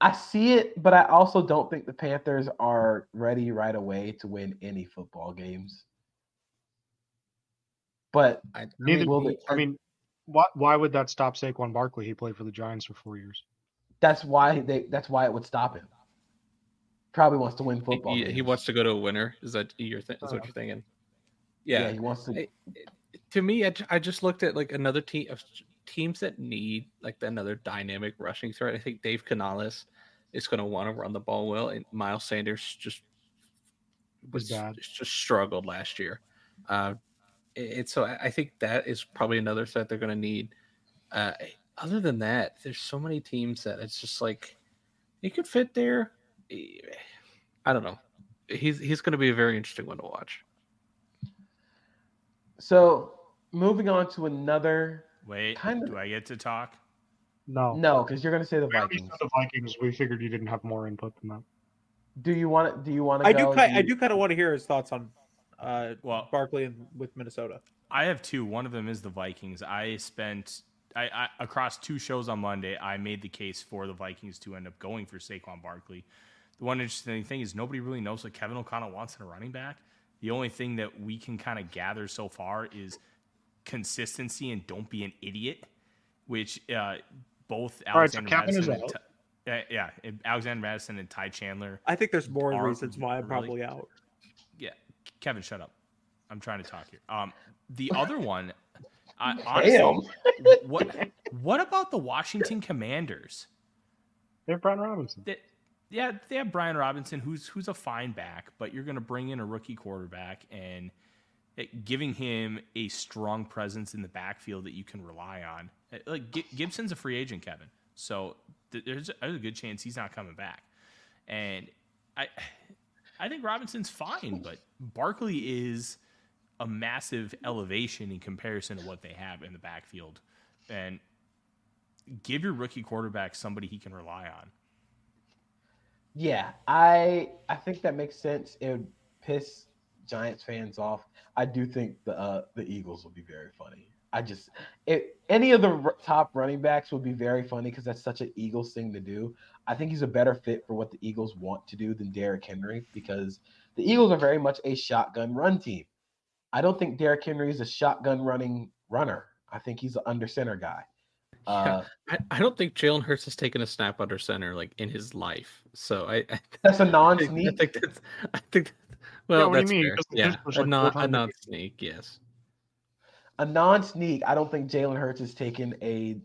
[SPEAKER 1] I see it, but I also don't think the Panthers are ready right away to win any football games. But
[SPEAKER 2] I, I
[SPEAKER 3] Neither.
[SPEAKER 2] mean,
[SPEAKER 1] will they-
[SPEAKER 3] I mean, why why would that stop Saquon Barkley? He played for the Giants for four years.
[SPEAKER 1] That's why they that's why it would stop him. Probably wants to win football.
[SPEAKER 2] he, he wants to go to a winner. Is that your thing? Is what you're thinking?
[SPEAKER 1] yeah.
[SPEAKER 2] Yeah.
[SPEAKER 1] he wants to.
[SPEAKER 2] I- to me, I, I just looked at like another team of teams that need like another dynamic rushing threat. I think Dave Canales is going to want to run the ball well, and Miles Sanders just
[SPEAKER 3] Was
[SPEAKER 2] was
[SPEAKER 3] bad.
[SPEAKER 2] just struggled last year. Uh, it, it's so I I think that is probably another threat they're going to need. Uh, other than that, there's so many teams that it's just like he could fit there. I don't know. He's he's going to be a very interesting one to watch.
[SPEAKER 1] So moving on to another.
[SPEAKER 4] Wait,
[SPEAKER 1] Kind of-
[SPEAKER 4] do I get to talk?
[SPEAKER 3] No.
[SPEAKER 1] No, because you're going to say the
[SPEAKER 3] We
[SPEAKER 1] Vikings.
[SPEAKER 3] the Vikings. We figured you didn't have more input than that.
[SPEAKER 1] Do you want to? Do you want to?
[SPEAKER 6] I do.
[SPEAKER 1] Go?
[SPEAKER 6] Ki- I do kind of want to hear his thoughts on uh,
[SPEAKER 4] Well-
[SPEAKER 6] Barkley and with Minnesota.
[SPEAKER 4] I have two. One of them is the Vikings. I spent I, I across two shows on Monday. I made the case for the Vikings to end up going for Saquon Barkley. The one interesting thing is nobody really knows what Kevin O'Connell wants in a running back. The only thing that we can kind of gather so far is consistency and don't be an idiot, which uh, both
[SPEAKER 3] All right, so
[SPEAKER 4] Alexander Mattison, and. Ty- uh, yeah, Alexander Mattison and Ty Chandler
[SPEAKER 6] I think there's more reasons why I'm
[SPEAKER 4] really-
[SPEAKER 6] probably out.
[SPEAKER 4] yeah, Kevin, shut up. I'm trying to talk here. Um, the other one, I, honestly,
[SPEAKER 1] Damn.
[SPEAKER 4] what what about the Washington Commanders?
[SPEAKER 3] They have Brian Robinson.
[SPEAKER 4] That yeah, they have Brian Robinson, who's who's a fine back, but you're going to bring in a rookie quarterback and it- giving him a strong presence in the backfield that you can rely on. Uh, Like Gi- Gibson's a free agent, Kevin, so th- there's a, there's a good chance he's not coming back. And I I think Robinson's fine, but Barkley is a massive elevation in comparison to what they have in the backfield. And give your rookie quarterback somebody he can rely on.
[SPEAKER 1] Yeah, I I think that makes sense. It would piss Giants fans off. I do think the uh, the Eagles will be very funny. I just it, any of the r- top running backs would be very funny because that's such an Eagles thing to do. I think he's a better fit for what the Eagles want to do than Derrick Henry because the Eagles are very much a shotgun run team. I don't think Derrick Henry is a shotgun running runner. I think he's an under center guy. Uh,
[SPEAKER 2] I, I don't think Jalen Hurts has taken a snap under center like in his life. So I, I
[SPEAKER 1] that's a
[SPEAKER 2] non-sneak. I think that's I think that, well
[SPEAKER 3] what do you mean?
[SPEAKER 2] fair.
[SPEAKER 3] Because the
[SPEAKER 2] Yeah, a
[SPEAKER 3] like
[SPEAKER 2] non a non sneak. Yes.
[SPEAKER 1] a non-sneak, I don't think Jalen Hurts has taken a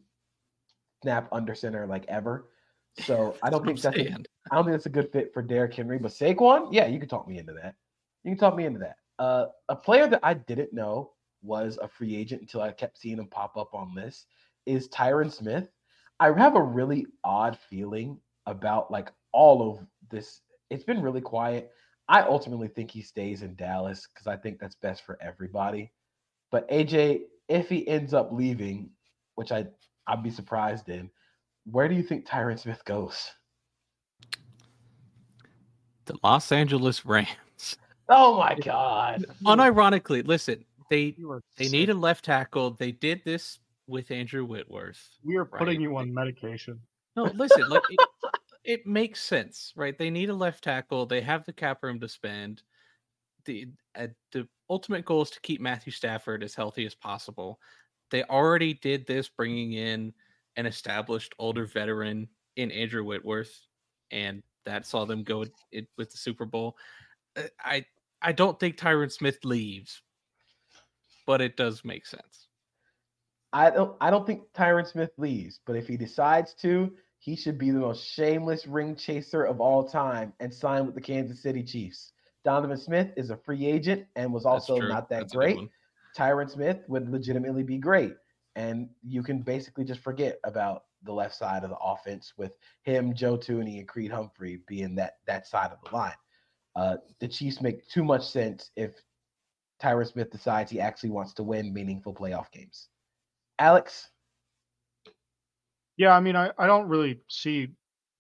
[SPEAKER 1] snap under center like ever. So I don't think that's a,
[SPEAKER 2] saying.
[SPEAKER 1] I don't think that's a good fit for Derrick Henry. But Saquon, yeah, you can talk me into that. You can talk me into that. Uh, a player that I didn't know was a free agent until I kept seeing him pop up on lists is Tyron Smith. I have a really odd feeling about like all of this. It's been really quiet. I ultimately think he stays in Dallas because I think that's best for everybody. But AJ, if he ends up leaving, which I I'd be surprised in, where do you think Tyron Smith goes?
[SPEAKER 2] The Los Angeles Rams.
[SPEAKER 1] Oh my God!
[SPEAKER 2] Unironically, listen, they they
[SPEAKER 3] sick.
[SPEAKER 2] need a left tackle. They did this with Andrew Whitworth.
[SPEAKER 3] We are putting
[SPEAKER 2] right.
[SPEAKER 3] you on medication.
[SPEAKER 2] No, listen, like it, it makes sense, right? They need a left tackle. They have the cap room to spend. The uh, the ultimate goal is to keep Matthew Stafford as healthy as possible. They already did this, bringing in an established older veteran in Andrew Whitworth, and that saw them go with the Super Bowl. Uh, I I don't think Tyron Smith leaves, but it does make sense.
[SPEAKER 1] I don't I don't think Tyron Smith leaves, but if he decides to, he should be the most shameless ring chaser of all time and sign with the Kansas City Chiefs. Donovan Smith is a free agent and was also not that
[SPEAKER 2] That's
[SPEAKER 1] great. Tyron Smith would legitimately be great. And you can basically just forget about the left side of the offense with him, Joe Thuney, and Creed Humphrey being that that side of the line. Uh, the Chiefs make too much sense if Tyron Smith decides he actually wants to win meaningful playoff games. Alex,
[SPEAKER 3] Yeah, I mean, I, I don't really see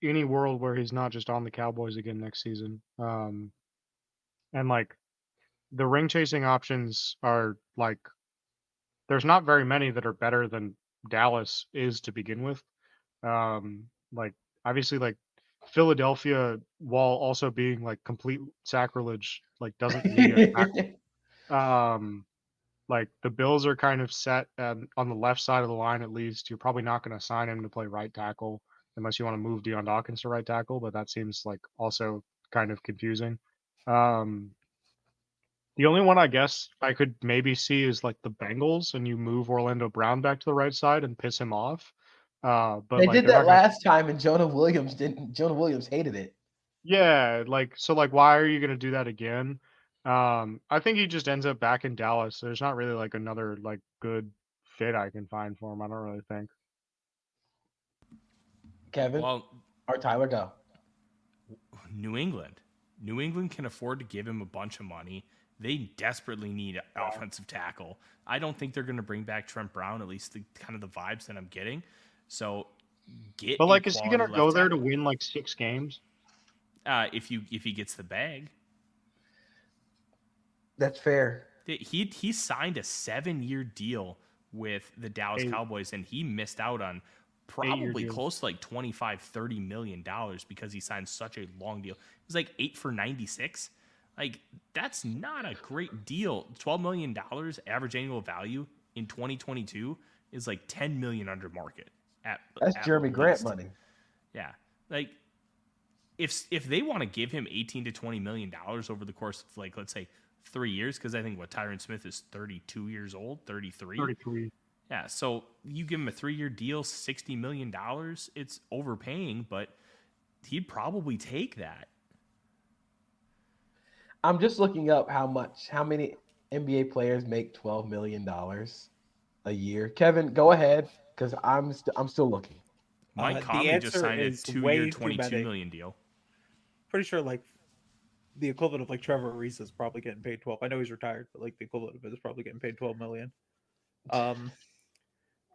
[SPEAKER 3] any world where he's not just on the Cowboys again next season. Um, and like the ring chasing options are like there's not very many that are better than Dallas is to begin with. Um, like obviously like Philadelphia, while also being like complete sacrilege, like doesn't need a um like the bills are kind of set um, on the left side of the line at least. You're probably not going to sign him to play right tackle unless you want to move Dion Dawkins to right tackle but that seems like also kind of confusing. Um the only one I guess I could maybe see is like the Bengals and you move Orlando Brown back to the right side and piss him off uh but
[SPEAKER 1] they
[SPEAKER 3] like,
[SPEAKER 1] did that
[SPEAKER 3] not gonna-
[SPEAKER 1] last time, and Jonah Williams didn't. Jonah Williams hated it.
[SPEAKER 3] Yeah, like so like why are you going to do that again? Um I think he just ends up back in Dallas. There's not really like another like good fit I can find for him. I don't really think.
[SPEAKER 1] Kevin
[SPEAKER 4] Well,
[SPEAKER 1] or Tyler, go.
[SPEAKER 4] New England. New England can afford to give him a bunch of money. They desperately need an offensive tackle. I don't think they're going to bring back Trent Brown, at least the kind of the vibes that I'm getting. So get.
[SPEAKER 3] But like is he going to go
[SPEAKER 4] left
[SPEAKER 3] there to win like 6 games?
[SPEAKER 4] Uh, if you if he gets the bag,
[SPEAKER 1] That's fair.
[SPEAKER 4] he he signed a seven year deal with the Dallas
[SPEAKER 3] Eight.
[SPEAKER 4] Cowboys, and he missed out on probably close to like 25 30 million dollars because he signed such a long deal. It was like eight for 96. Like that's not a great deal. 12 million dollars average annual value in 2022 is like 10 million under market. At
[SPEAKER 1] That's
[SPEAKER 4] at
[SPEAKER 1] Jerami Grant money.
[SPEAKER 4] Yeah. Like if if they want to give him 18 to 20 million dollars over the course of like let's say 3 years cuz I think what Tyron Smith is 32 years old, 33.
[SPEAKER 3] 33.
[SPEAKER 4] Yeah, so you give him a 3-year deal, 60 million dollars, it's overpaying, but he'd probably take that.
[SPEAKER 1] I'm just looking up how much, how many NBA players make twelve million dollars a year. Kevin, go ahead, because I'm st- I'm still looking.
[SPEAKER 4] Mike
[SPEAKER 5] Uh, the
[SPEAKER 4] Conley just signed a
[SPEAKER 5] is
[SPEAKER 4] 2-year,
[SPEAKER 5] way too
[SPEAKER 4] 22
[SPEAKER 5] many.
[SPEAKER 4] million deal.
[SPEAKER 5] Pretty sure like the equivalent of like Trevor Reese is probably getting paid twelve. I know he's retired, but like the equivalent of it is probably getting paid twelve million. Um,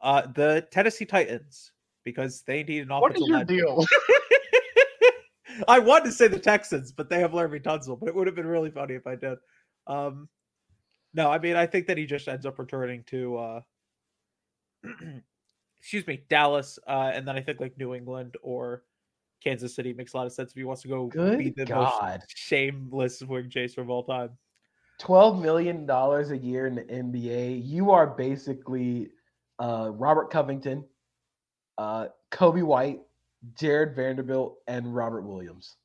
[SPEAKER 5] uh, the Tennessee Titans because they need an
[SPEAKER 3] What
[SPEAKER 5] offensive
[SPEAKER 3] is your
[SPEAKER 5] lineman.
[SPEAKER 3] deal?
[SPEAKER 5] I wanted to say the Texans, but they have Laremy Tunsil. But it would have been really funny if I did. Um, no, I mean I think that he just ends up returning to, uh, excuse me, Dallas, uh, and then I think like New England or Kansas City makes a lot of sense if he wants to go be the
[SPEAKER 1] God,
[SPEAKER 5] most shameless wing chaser of all time.
[SPEAKER 1] twelve million dollars a year in the NBA. You are basically uh, Robert Covington, uh, Coby White, Jared Vanderbilt, and Robert Williams.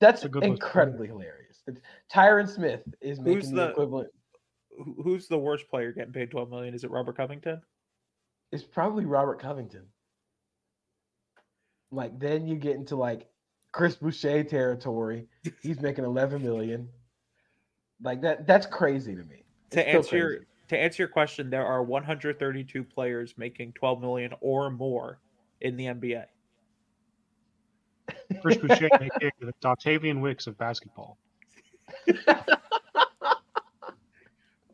[SPEAKER 1] That's
[SPEAKER 3] That's a good
[SPEAKER 1] incredibly hilarious. It's- Tyron Smith is making
[SPEAKER 5] Who's
[SPEAKER 1] the,
[SPEAKER 5] the-
[SPEAKER 1] equivalent.
[SPEAKER 5] Who's the worst player getting paid twelve million? Is it Robert Covington?
[SPEAKER 1] It's probably Robert Covington. Like then you get into like Chris Boucher territory. He's making 11 million. Like that that's crazy to me.
[SPEAKER 5] To
[SPEAKER 1] It's still
[SPEAKER 5] answer your to answer your question, there are 132 players making 12 million or more in the NBA.
[SPEAKER 3] Chris Boucher, aka the Octavian Wicks of basketball.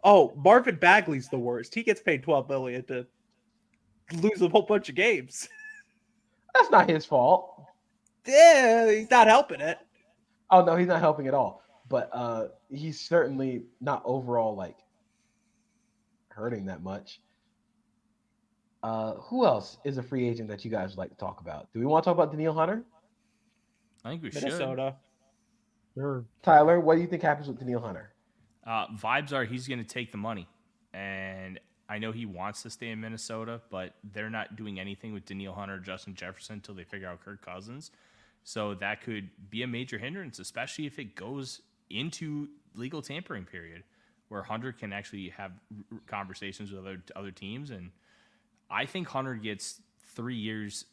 [SPEAKER 5] Oh, Marvin Bagley's the worst. He gets paid 12 million to lose a whole bunch of games.
[SPEAKER 1] That's not his fault.
[SPEAKER 5] Yeah, he's not helping it.
[SPEAKER 1] Oh no, he's not helping at all. But uh he's certainly not overall like hurting that much. Uh who else is a free agent that you guys would like to talk about? Do we want to talk about Danielle Hunter?
[SPEAKER 4] I think we should.
[SPEAKER 5] Minnesota.
[SPEAKER 3] Sure.
[SPEAKER 1] Tyler, what do you think happens with Danielle Hunter?
[SPEAKER 4] Uh, vibes are he's going to take the money, and I know he wants to stay in Minnesota, but they're not doing anything with Danielle Hunter, Justin Jefferson until they figure out Kirk Cousins. So that could be a major hindrance, especially if it goes into legal tampering period, where Hunter can actually have conversations with other other teams. And I think Hunter gets three years,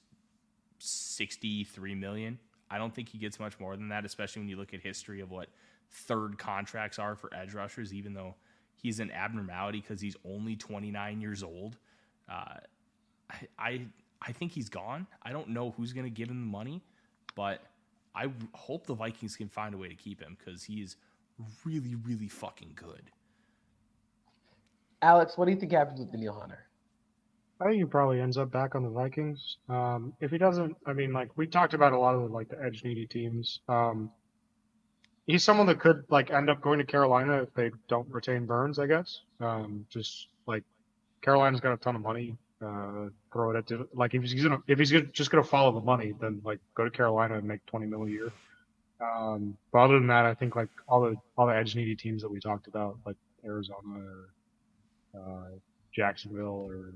[SPEAKER 4] sixty three million. I don't think he gets much more than that, especially when you look at history of what third contracts are for edge rushers, even though he's an abnormality because he's only 29 years old. Uh, I, I I think he's gone. I don't know who's going to give him the money, but I hope the Vikings can find a way to keep him because he is really, really fucking good.
[SPEAKER 1] Alex, what do you think happens with Danielle Hunter?
[SPEAKER 3] I think he probably ends up back on the Vikings. Um, if he doesn't, I mean, like we talked about a lot of the, like the edge needy teams. Um, he's someone that could like end up going to Carolina if they don't retain Burns. I guess. Um, just like Carolina's got a ton of money. Uh, throw it at like if he's gonna if he's gonna, just gonna follow the money, then like go to Carolina and make twenty mil a year. Um, but other than that, I think like all the all the edge needy teams that we talked about, like Arizona or uh, Jacksonville or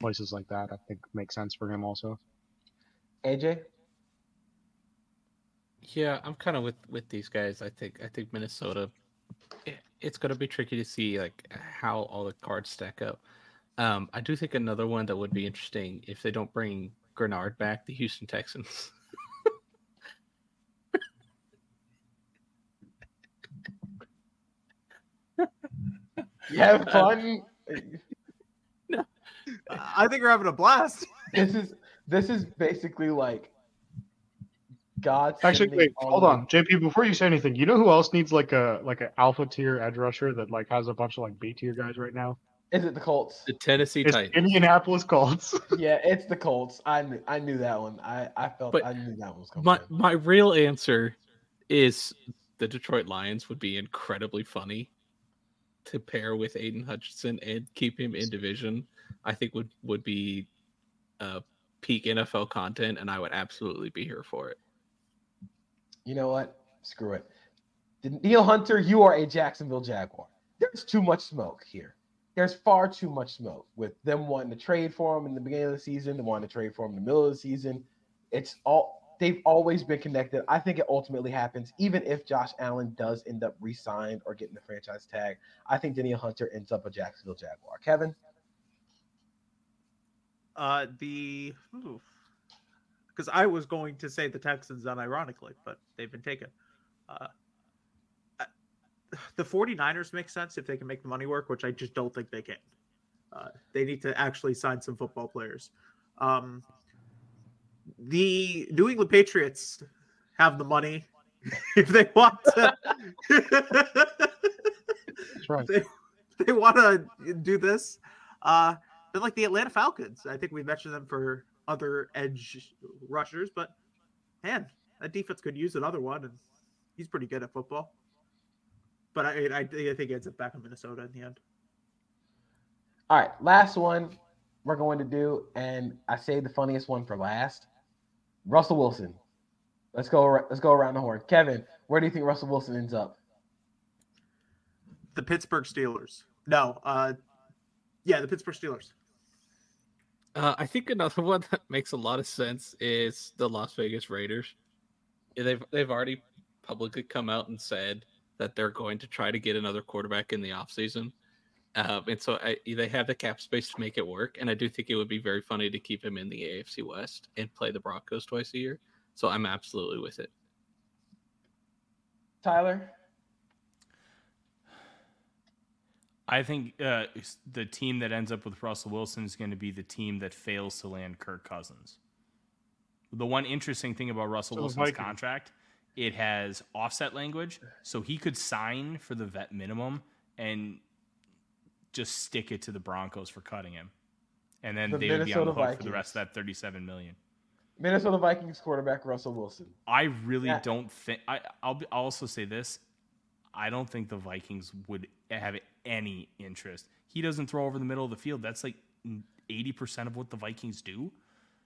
[SPEAKER 3] places like that, I think make sense for him also.
[SPEAKER 1] AJ?
[SPEAKER 2] Yeah, I'm kind of with with these guys. I think I think Minnesota. it- It's going to be tricky to see like how all the cards stack up. Um, I do think another one that would be interesting if they don't bring Greenard back, the Houston Texans.
[SPEAKER 1] You have fun?
[SPEAKER 5] I think we're having a blast.
[SPEAKER 1] this is this is basically like God.
[SPEAKER 3] Actually, wait,
[SPEAKER 1] all
[SPEAKER 3] hold
[SPEAKER 1] the-
[SPEAKER 3] on, JP. Before you say anything, you know who else needs like a like an alpha tier edge rusher that like has a bunch of like B tier guys right now?
[SPEAKER 1] Is it the Colts?
[SPEAKER 2] The Tennessee
[SPEAKER 3] It's
[SPEAKER 2] Titans.
[SPEAKER 3] Indianapolis Colts.
[SPEAKER 1] Yeah, it's the Colts. I knew I knew that one. I I felt
[SPEAKER 2] But
[SPEAKER 1] I knew that one was coming.
[SPEAKER 2] My
[SPEAKER 1] in.
[SPEAKER 2] my real answer is the Detroit Lions would be incredibly funny to pair with Aidan Hutchinson and keep him in division. I think would would be uh, peak NFL content, and I would absolutely be here for it.
[SPEAKER 1] You know what? Screw it. Neil Hunter, you are a Jacksonville Jaguar. There's too much smoke here. There's far too much smoke with them wanting to trade for him in the beginning of the season, them wanting to trade for him in the middle of the season. It's all they've always been connected. I think it ultimately happens, even if Josh Allen does end up re-signed or getting the franchise tag. I think Danielle Hunter ends up a Jacksonville Jaguar. Kevin,
[SPEAKER 5] Uh, the because I was going to say the Texans unironically, but they've been taken. Uh, the 49ers make sense if they can make the money work, which I just don't think they can. Uh, they need to actually sign some football players. Um, the New England Patriots have the money if they want to.
[SPEAKER 3] Right.
[SPEAKER 5] they, they want to do this. Uh, they're like the Atlanta Falcons. I think we mentioned them for other edge rushers, but man, that defense could use another one, and he's pretty good at football. But I, I, I think he ends up back in Minnesota in the end.
[SPEAKER 1] All right, last one we're going to do, and I saved the funniest one for last. Russell Wilson. Let's go. Let's go around the horn. Kevin, where do you think Russell Wilson ends up?
[SPEAKER 5] The Pittsburgh Steelers. No, uh, yeah, the Pittsburgh Steelers.
[SPEAKER 2] Uh, I think another one that makes a lot of sense is the Las Vegas Raiders. They've they've already publicly come out and said that they're going to try to get another quarterback in the offseason. Um, and so I, they have the cap space to make it work. And I do think it would be very funny to keep him in the AFC West and play the Broncos twice a year. So I'm absolutely with it.
[SPEAKER 1] Tyler,
[SPEAKER 4] I think uh, the team that ends up with Russell Wilson is going to be the team that fails to land Kirk Cousins. The one interesting thing about Russell
[SPEAKER 3] So
[SPEAKER 4] Wilson's
[SPEAKER 3] Vikings.
[SPEAKER 4] contract, it has offset language, so he could sign for the vet minimum and just stick it to the Broncos for cutting him, and then
[SPEAKER 1] The
[SPEAKER 4] they would be on the
[SPEAKER 1] Minnesota
[SPEAKER 4] hook for the rest of that thirty-seven million.
[SPEAKER 1] Minnesota Vikings quarterback Russell Wilson.
[SPEAKER 4] I really
[SPEAKER 1] Yeah.
[SPEAKER 4] don't think. I, I'll, I'll also say this: I don't think the Vikings would have any interest. He doesn't throw over the middle of the field. That's like eighty percent of what the Vikings do.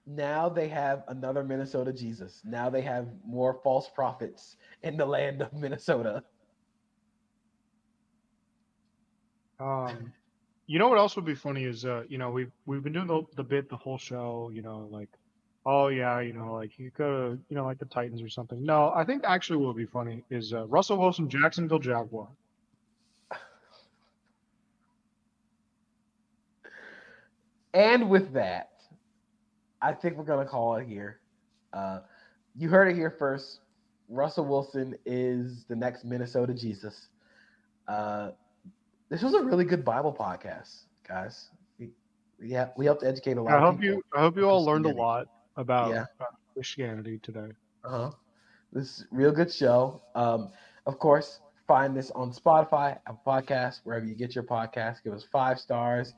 [SPEAKER 1] Now they have another Minnesota Jesus. Now they have more false prophets in the land of Minnesota.
[SPEAKER 3] Um, you know what else would be funny is, uh, you know, we've we've been doing the, the bit the whole show, you know, like, oh yeah, you know, like you go, to, you know, like the Titans or something. No, I think actually what would be funny is uh, Russell Wilson, Jacksonville Jaguar.
[SPEAKER 1] And with that, I think we're gonna call it here. Uh, you heard it here first. Russell Wilson is the next Minnesota Jesus. Uh, this was a really good Bible podcast, guys. We, yeah, we helped educate a lot.
[SPEAKER 3] I
[SPEAKER 1] of
[SPEAKER 3] hope you I hope you all learned a lot about,
[SPEAKER 1] Yeah.
[SPEAKER 3] about Christianity today.
[SPEAKER 1] Uh-huh. This is a real good show. Um, of course, find this on Spotify, Apple Podcasts, wherever you get your podcast. Give us five stars.